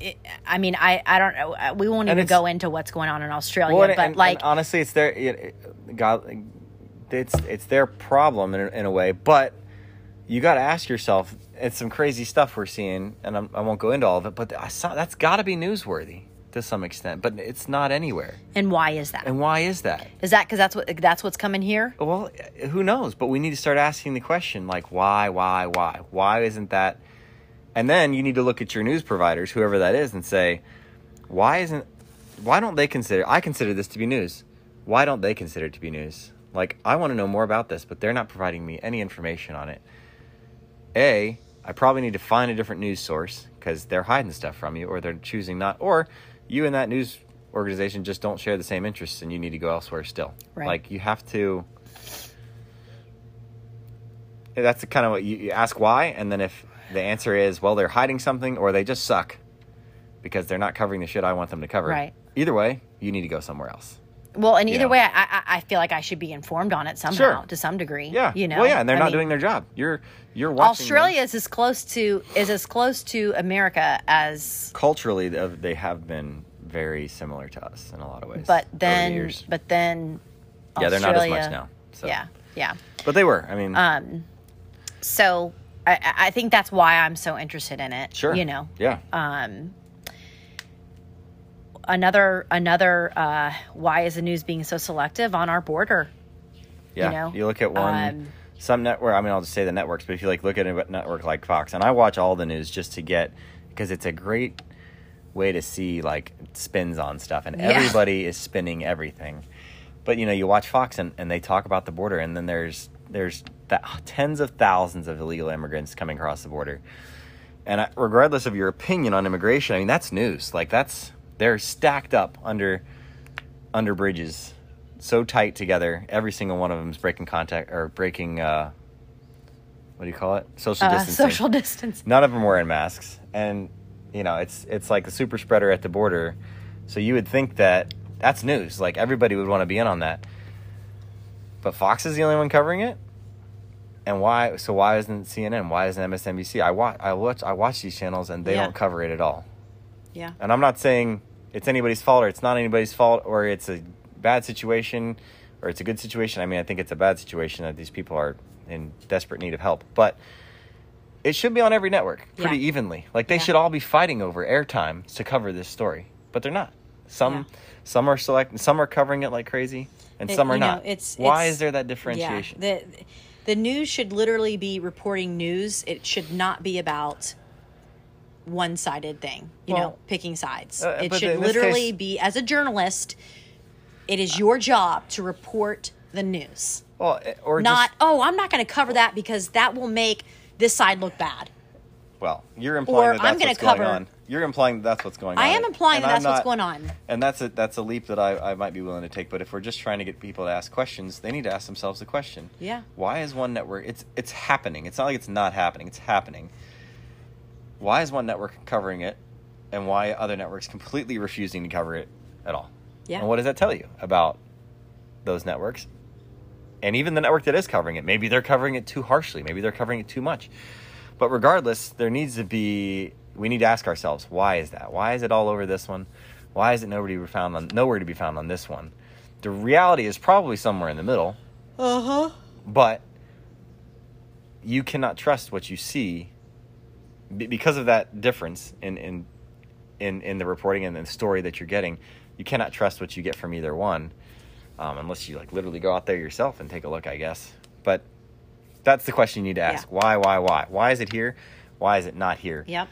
I, I mean, I, I don't know. Uh, We won't And even go into what's going on in Australia, Well, and- but and- like, honestly, it's their it, God, it's it's their problem in, a- in a way. But you got to ask yourself. It's some crazy stuff we're seeing, and I'm, I won't go into all of it. But I saw that's got to be newsworthy to some extent. But it's not anywhere. and why is that? And why is that? Is that because that's what that's what's coming here? Well, who knows? But we need to start asking the question like, why, why, why? Why isn't that? And then you need to look at your news providers, whoever that is, and say, why isn't, why don't they consider, I consider this to be news. Why don't they consider it to be news? Like, I want to know more about this, but they're not providing me any information on it. A, I probably need to find a different news source because they're hiding stuff from you or they're choosing not, or you and that news organization just don't share the same interests and you need to go elsewhere still. Right. Like, you have to that's the kind of what you, you ask why, and then if the answer is well, they're hiding something or they just suck because they're not covering the shit I want them to cover. Right. Either way, you need to go somewhere else. Well, and either Yeah. way, I, I I feel like I should be informed on it somehow Sure. to some degree. Yeah. you know. Well, yeah, and they're I not mean, doing their job. You're you're watching. them. Australia is as close to is as close to America as, culturally they have been very similar to us in a lot of ways. but over the then but then. yeah, they're not as much now. So. Yeah, yeah. but they were. I mean, Um, So I I think that's why I'm so interested in it. sure. You know. Yeah. Um. Another another uh, why is the news being so selective on our border? Yeah, know, you look at one um, some network. I mean, I'll just say the networks, but if you like look at a network like Fox, and I watch all the news just to get because it's a great way to see like spins on stuff, and Yeah. everybody is spinning everything. But you know, you watch Fox, and, and they talk about the border, and then there's there's th- tens of thousands of illegal immigrants coming across the border, and I, regardless of your opinion on immigration, I mean that's news. Like that's they're stacked up under under bridges so tight together. Every single one of them is breaking contact or breaking. Uh, what do you call it? Social Uh, distancing. social distance. None of them wearing masks, and you know it's it's like a super spreader at the border. So you would think that that's news. Like everybody would want to be in on that. But Fox is the only one covering it. And why? So why isn't CNN? Why isn't MSNBC? I watch. I watch. I watch these channels, and they Yeah. don't cover it at all. Yeah. And I'm not saying it's anybody's fault or it's not anybody's fault or it's a bad situation or it's a good situation. I mean, I think it's a bad situation that these people are in desperate need of help. But it should be on every network pretty Yeah. evenly. Like they Yeah. should all be fighting over airtime to cover this story, but they're not. Some some are select some are covering it like crazy and It- some are you know, not. it's- Why it's- is there that differentiation? Yeah, the the news should literally be reporting news. It should not be about one sided thing. You know, picking sides. uh, it should literally case- be as a journalist. It is your job to report the news, well, eh, or not just, oh I'm not going to cover that because that will make this side look bad. well, you're implying or that that's I'm gonna what's going cover- on. You're implying that that's what's going on. I am implying that that's what's going on. And that's a that's a leap that I, I might be willing to take. But if we're just trying to get people to ask questions, they need to ask themselves the question. Yeah. Why is one network? It's it's happening. It's not like it's not happening. It's happening. Why is one network covering it, and why other networks completely refusing to cover it at all? Yeah. And what does that tell you about those networks? And even the network that is covering it, maybe they're covering it too harshly. Maybe they're covering it too much. But regardless, there needs to be. We need to ask ourselves, why is that? Why is it all over this one? Why is it nobody found on nowhere to be found on this one? The reality is probably somewhere in the middle. Uh huh. But you cannot trust what you see because of that difference in in in in the reporting and the story that you're getting. You cannot trust what you get from either one, um, unless you like literally go out there yourself and take a look, I guess. But that's the question you need to ask: Yeah. Why? Why? Why? Why is it here? Why is it not here? Yep.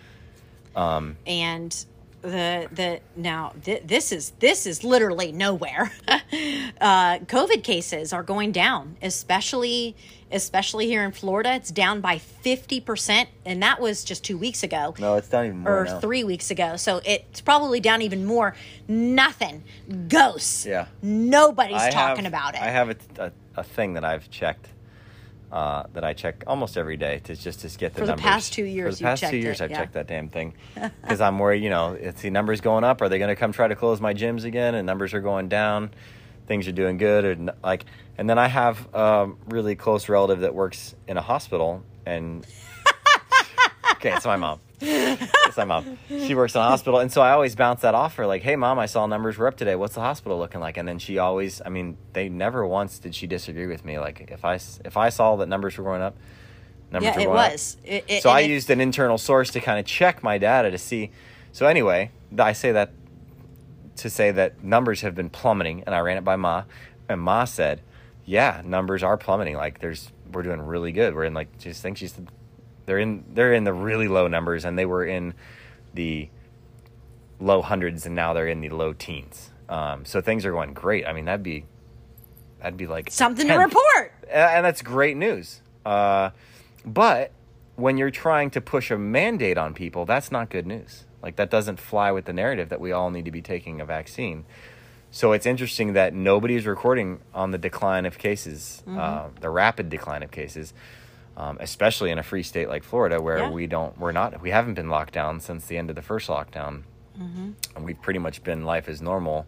Um, and the the now th- this is this is literally nowhere. uh, COVID cases are going down, especially especially here in Florida. It's down by fifty percent, and that was just two weeks ago. no, it's down even more Or now. three weeks ago, so it's probably down even more. Nothing, ghosts. Yeah. nobody's I talking have- about it. I have a, a, a thing that I've checked. Uh, that I check almost every day to just to get the For the numbers. past two years. For the past two years, it, I've checked that damn thing because I'm worried. You know, if the numbers going up, are they going to come try to close my gyms again? And numbers are going down, things are doing good, or like. And then I have a really close relative that works in a hospital, and okay, it's my mom. It's my mom. She works in a hospital, and so I always bounce that off her, like, "Hey, mom, I saw numbers were up today. What's the hospital looking like?" And then she always, I mean, they never once did she disagree with me. Like, if I if I saw that numbers were going up, numbers yeah, were it going up. was. It- it- So I it- used an internal source to kind of check my data to see. So anyway, I say that to say that numbers have been plummeting, and I ran it by Ma, and Ma said, "Yeah, numbers are plummeting. Like there's we're doing really good. We're in like just think she's they're in they're in the really low numbers, and they were in the low hundreds, and now they're in the low teens. Um, so things are going great. I mean, that'd be that'd be like something to report. and that's great news. Uh, but when you're trying to push a mandate on people, that's not good news. Like that doesn't fly with the narrative that we all need to be taking a vaccine. So it's interesting that nobody is recording on the decline of cases, uh, the rapid decline of cases, um, especially in a free state like Florida, where Yeah. we don't, we're not, we haven't been locked down since the end of the first lockdown, and we've pretty much been life as normal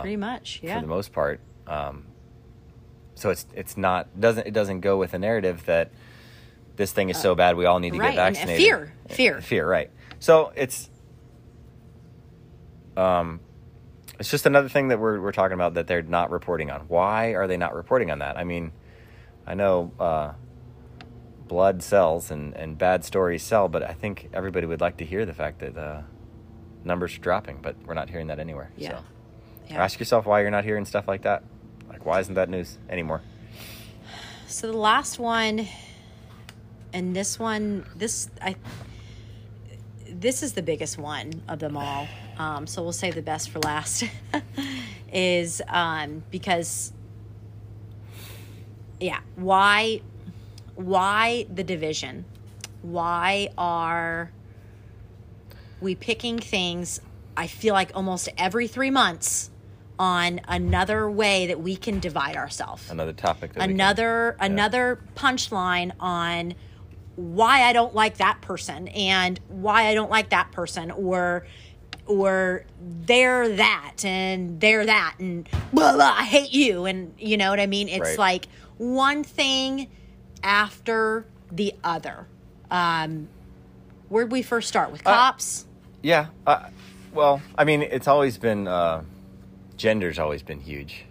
Pretty much, yeah. for the most part. Um, so it's it's not doesn't it doesn't go with the narrative that this thing is so bad we all need to right, get uh, vaccinated. fear, fear. fear, right? So it's um, it's just another thing that we're we're talking about that they're not reporting on. Why are they not reporting on that? I mean, I know uh, blood sells and and bad stories sell, but I think everybody would like to hear the fact that uh, numbers are dropping, but we're not hearing that anywhere. Yeah. So. Yeah. Ask yourself why you're not hearing stuff like that. Like, why isn't that news anymore? So the last one, and this one, this I, this is the biggest one of them all. Um, so we'll save the best for last. is um, because, yeah, why, why the division? Why are we picking things? I feel like almost every three months on another way that we can divide ourselves Another topic. That we can- another another punchline on why I don't like that person and why I don't like that person or or they're that and they're that and blah, blah, I hate you and you know what I mean it's Right. like one thing after the other um where'd we first start with cops Yeah. Uh, well, I mean, it's always been uh, gender's always been huge.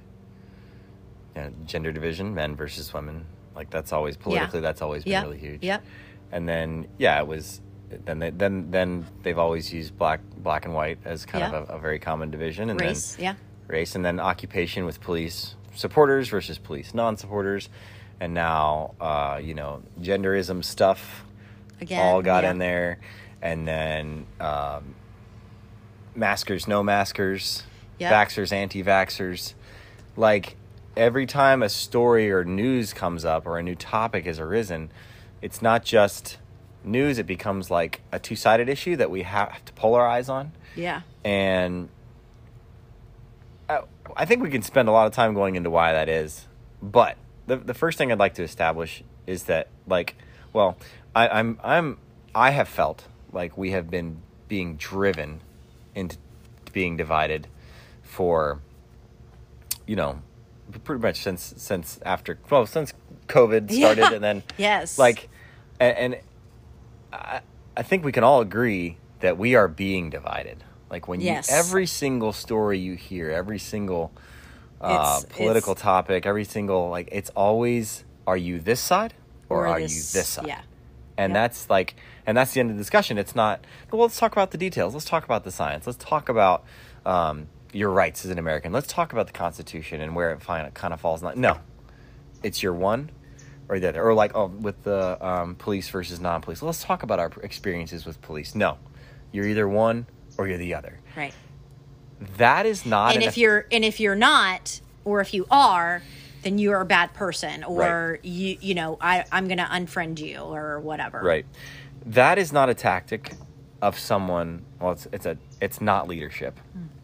You know, gender division, men versus women. Like that's always politically. That's always been Yep. really huge. Yep. And then yeah, it was. Then they, then then they've always used black black and white as kind Yeah. of a, a very common division. And race then, yeah race and then occupation with police supporters versus police non-supporters and now uh, you know genderism stuff again all got yeah. in there and then um, maskers no maskers Yep. vaxxers anti-vaxxers like every time a story or news comes up or a new topic has arisen it's not just news, it becomes like a two sided issue that we have to polarize on. Yeah. And I, I think we can spend a lot of time going into why that is. But the, the first thing I'd like to establish is that, like, well, I, I'm, I'm, I have felt like we have been being driven into being divided for, you know, pretty much since since after well since COVID started Yeah. and then Yes. like and, and I, I think we can all agree that we are being divided. Like when Yes. you every single story you hear, every single uh, It's- political it's- topic, every single like it's always are you this side or, Or are this- you this side? yeah. And Yep. that's like and that's the end of the discussion. It's not well let's talk about the details. Let's talk about the science. Let's talk about um, your rights as an American. Let's talk about the Constitution and where it kind of falls. in. No, it's your one or the other. Or like oh, with the um, police versus non-police. Let's talk about our experiences with police. No, you're either one or you're the other. Right. That is not. and an if you're and if you're not or if you are then you're a bad person or Right. you you know I, i'm gonna unfriend you or whatever Right. That is not a tactic of someone. Well, it's it's a it's not leadership.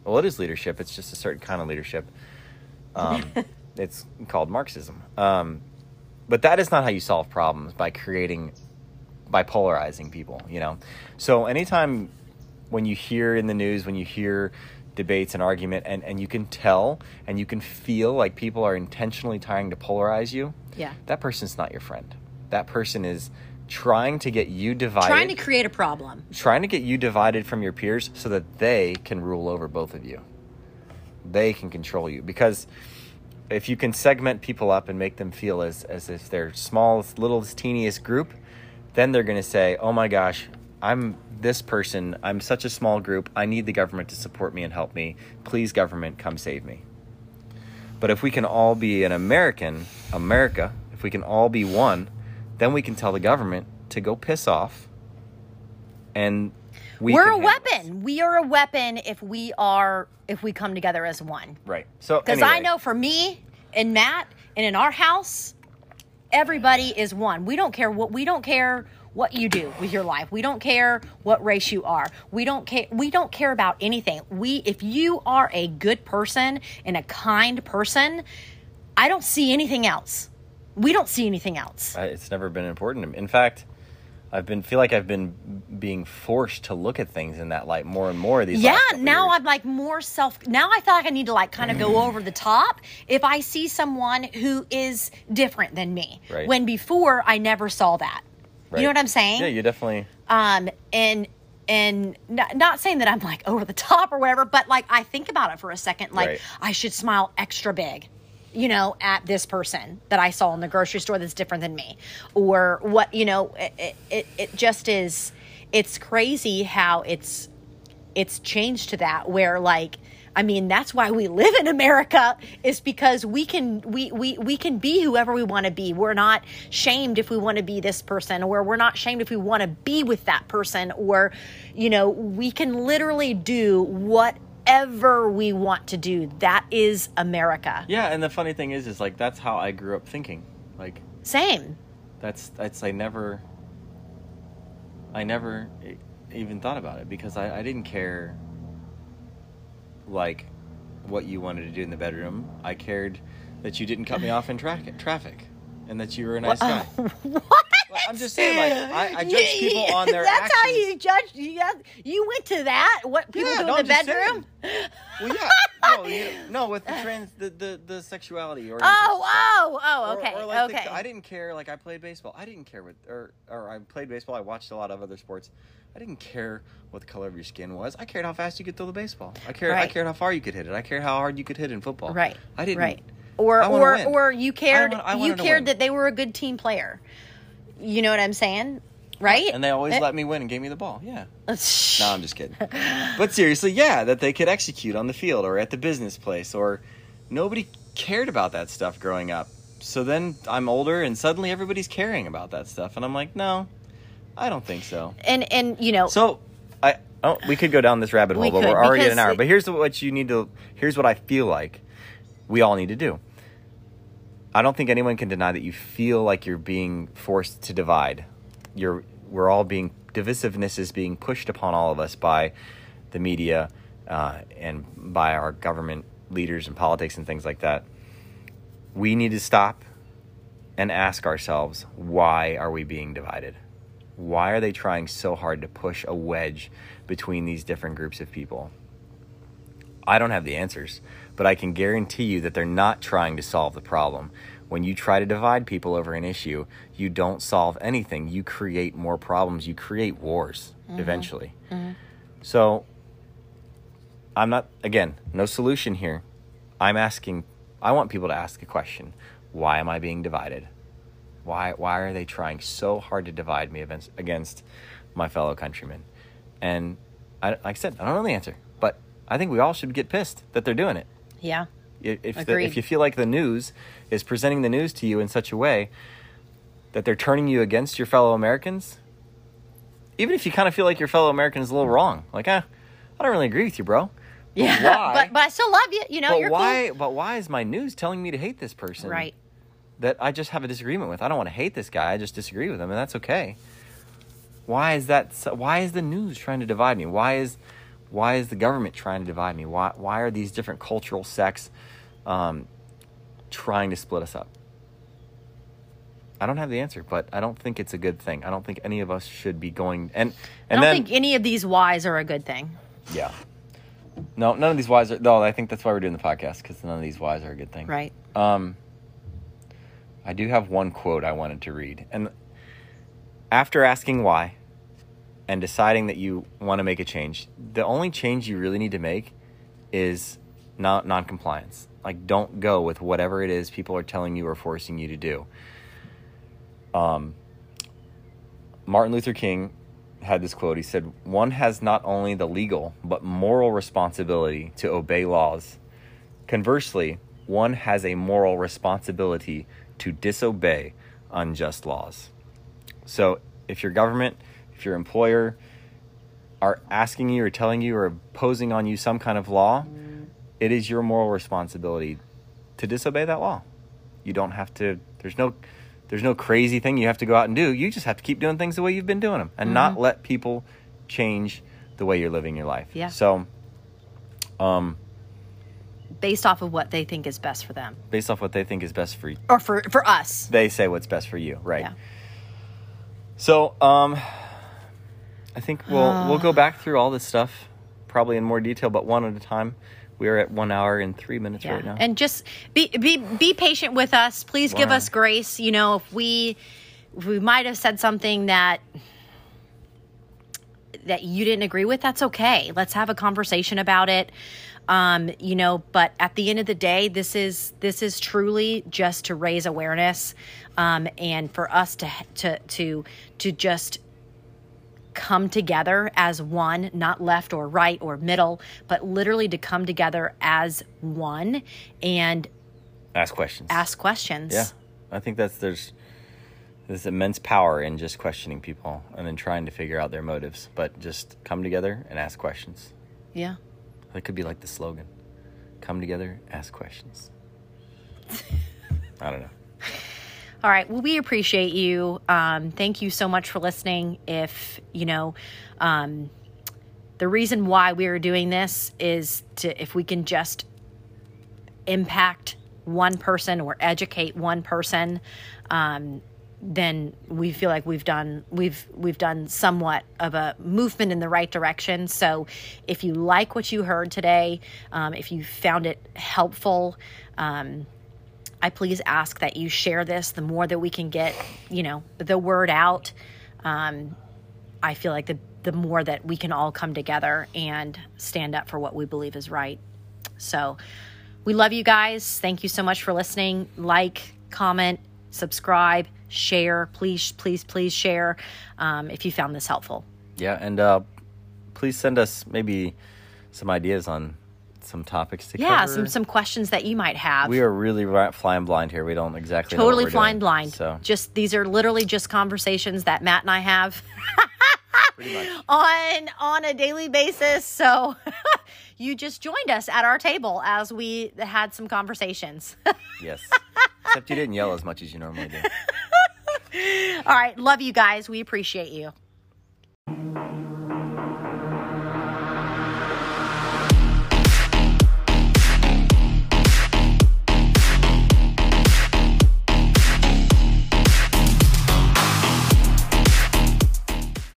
Well, it is leadership. It's just a certain kind of leadership. Um, it's called Marxism. Um, but that is not how you solve problems by creating by polarizing people. You know. So anytime when you hear in the news, when you hear debates and argument, and and you can tell and you can feel like people are intentionally trying to polarize you. Yeah. That person's not your friend. That person is trying to get you divided trying to create a problem trying to get you divided from your peers so that they can rule over both of you. They can control you because if you can segment people up and make them feel as as if they're smallest, littlest, teeniest group, then they're going to say, "Oh my gosh, I'm this person. I'm such a small group. I need the government to support me and help me. Please, government, come save me." But if we can all be an American, America, if we can all be one, then we can tell the government to go piss off. And we are a weapon we are a weapon if we are if we come together as one Right. So because i know for me and matt and in our house everybody is one we don't care what we don't care what you do with your life we don't care what race you are we don't care we don't care about anything we if you are a good person and a kind person i don't see anything else we don't see anything else it's never been important to me. In fact, I've been feel like I've been being forced to look at things in that light more and more these. yeah now years. i'm like more self now i feel like i need to like kind of go mm. over the top if i see someone who is different than me Right. when before i never saw that you know what i'm saying Yeah, you definitely. um and and not, not saying that i'm like over the top or whatever but like i think about it for a second like Right. i should smile extra big you know at this person that i saw in the grocery store that's different than me or what you know it it, it just is it's crazy how it's it's changed to that where like I mean that's why we live in America is because we can we we we can be whoever we want to be. We're not shamed if we want to be this person or we're not shamed if we want to be with that person or you know, we can literally do whatever we want to do. That is America. Yeah, and the funny thing is, is like that's how I grew up thinking. Like Same. that's that's I never. I never even thought about it because I, I didn't care. Like, what you wanted to do in the bedroom. I cared that you didn't cut me off in tra- traffic, and that you were a nice guy. what? Well, I'm just saying, like I, I judge people on their That's actions. how you judge. You, you went to that. What people Yeah, do no, in the bedroom? Well, yeah, no, you, no, with the trans, the the, the sexuality oh, or Oh, oh, oh. Okay, Or, or like the- okay. I didn't care. Like I played baseball. I didn't care what, or or I played baseball. I watched a lot of other sports. I didn't care what the color of your skin was. I cared how fast you could throw the baseball. I cared. I cared how far you could hit it. I cared how hard you could hit in football. Right. I didn't. Right. Or or win. or you cared I want- I you cared that they were a good team player. You know what I'm saying? Right? And they always Eh, let me win and gave me the ball. Yeah. No, I'm just kidding. but seriously, yeah, that they could execute on the field or at the business place or nobody cared about that stuff growing up. So then I'm older and suddenly everybody's caring about that stuff and I'm like, "No, I don't think so." And and you know So I oh, we could go down this rabbit hole, We but could, we're already at an hour. it- But here's what you need to here's what I feel like we all need to do. I don't think anyone can deny that you feel like you're being forced to divide. You're we're all being divisiveness is being pushed upon all of us by the media uh, and by our government leaders and politics and things like that. We need to stop and ask ourselves why are we being divided? Why are they trying so hard to push a wedge between these different groups of people? I don't have the answers, but I can guarantee you that they're not trying to solve the problem. When you try to divide people over an issue, you don't solve anything. You create more problems. You create wars mm-hmm. eventually. Mm-hmm. So, I'm not, again, no solution here. I'm asking, I want people to ask a question Why am I being divided? Why, why are they trying so hard to divide me against, against my fellow countrymen? And I, like I said, I don't know the answer, but I think we all should get pissed that they're doing it. Yeah. If, the, if you feel like the news is presenting the news to you in such a way that they're turning you against your fellow Americans, even if you kind of feel like your fellow American is a little wrong, like, eh, I don't really agree with you, bro. But Yeah. why? But but I still love you. You know, but you're why? But why is my news telling me to hate this person? Right. That I just have a disagreement with. I don't want to hate this guy. I just disagree with him, and that's okay. Why is that? So, why is the news trying to divide me? Why is why is the government trying to divide me? Why why are these different cultural sects um, trying to split us up? I don't have the answer, but I don't think it's a good thing. I don't think any of us should be going and I and don't then think any of these whys are a good thing. yeah. No, none of these whys are. No, I think that's why we're doing the podcast because none of these whys are a good thing. Right. Um, I do have one quote I wanted to read. And after asking why and deciding that you want to make a change, the only change you really need to make is not non-compliance. Like don't go with whatever it is people are telling you or forcing you to do. Um Martin Luther King had this quote. He said, "One has not only the legal but moral responsibility to obey laws. Conversely, one has a moral responsibility to disobey unjust laws." So, if your government, if your employer are asking you or telling you or imposing on you some kind of law, it is your moral responsibility to disobey that law. You don't have to there's no there's no crazy thing you have to go out and do. You just have to keep doing things the way you've been doing them and not let people change the way you're living your life. Yeah. So, um Based off of what they think is best for them. based off what they think is best for you, Or for for us. they say what's best for you, right? Yeah. So, um, I think we'll we'll go back through all this stuff probably in more detail, but one at a time. We are at one hour and three minutes Yeah. right now. And just be be be patient with us. Please give us grace. You know, if we if we might have said something that that you didn't agree with, that's okay. Let's have a conversation about it. Um, you know, but at the end of the day, this is this is truly just to raise awareness, um, and for us to to to to just come together as one, not left or right or middle, but literally to come together as one and Ask questions. ask questions. Yeah, I think that's there's there's immense power in just questioning people and then trying to figure out their motives. But just come together and ask questions. Yeah. That could be like the slogan: "Come together, ask questions." I don't know. All right. Well, we appreciate you. Um, thank you so much for listening. If, you know, um, the reason why we are doing this is to, if we can just impact one person or educate one person, um, then we feel like we've done we've we've done somewhat of a movement in the right direction. So, if you like what you heard today, um, if you found it helpful, um, I please ask that you share this. The more that we can get, you know, the word out, um, I feel like the the more that we can all come together and stand up for what we believe is right. So, we love you guys. Thank you so much for listening. Like, comment, subscribe, share. Please, please, please share um, if you found this helpful. Yeah, and uh, please send us maybe some ideas on some topics to Yeah, cover. some some questions that you might have. We are really ri- flying blind here. We don't exactly totally flying doing, blind. So Just these are literally just conversations that Matt and I have. much. on on a daily basis. So you just joined us at our table as we had some conversations. Yes. Except you didn't yell as much as you normally do. All right. Love you guys. We appreciate you.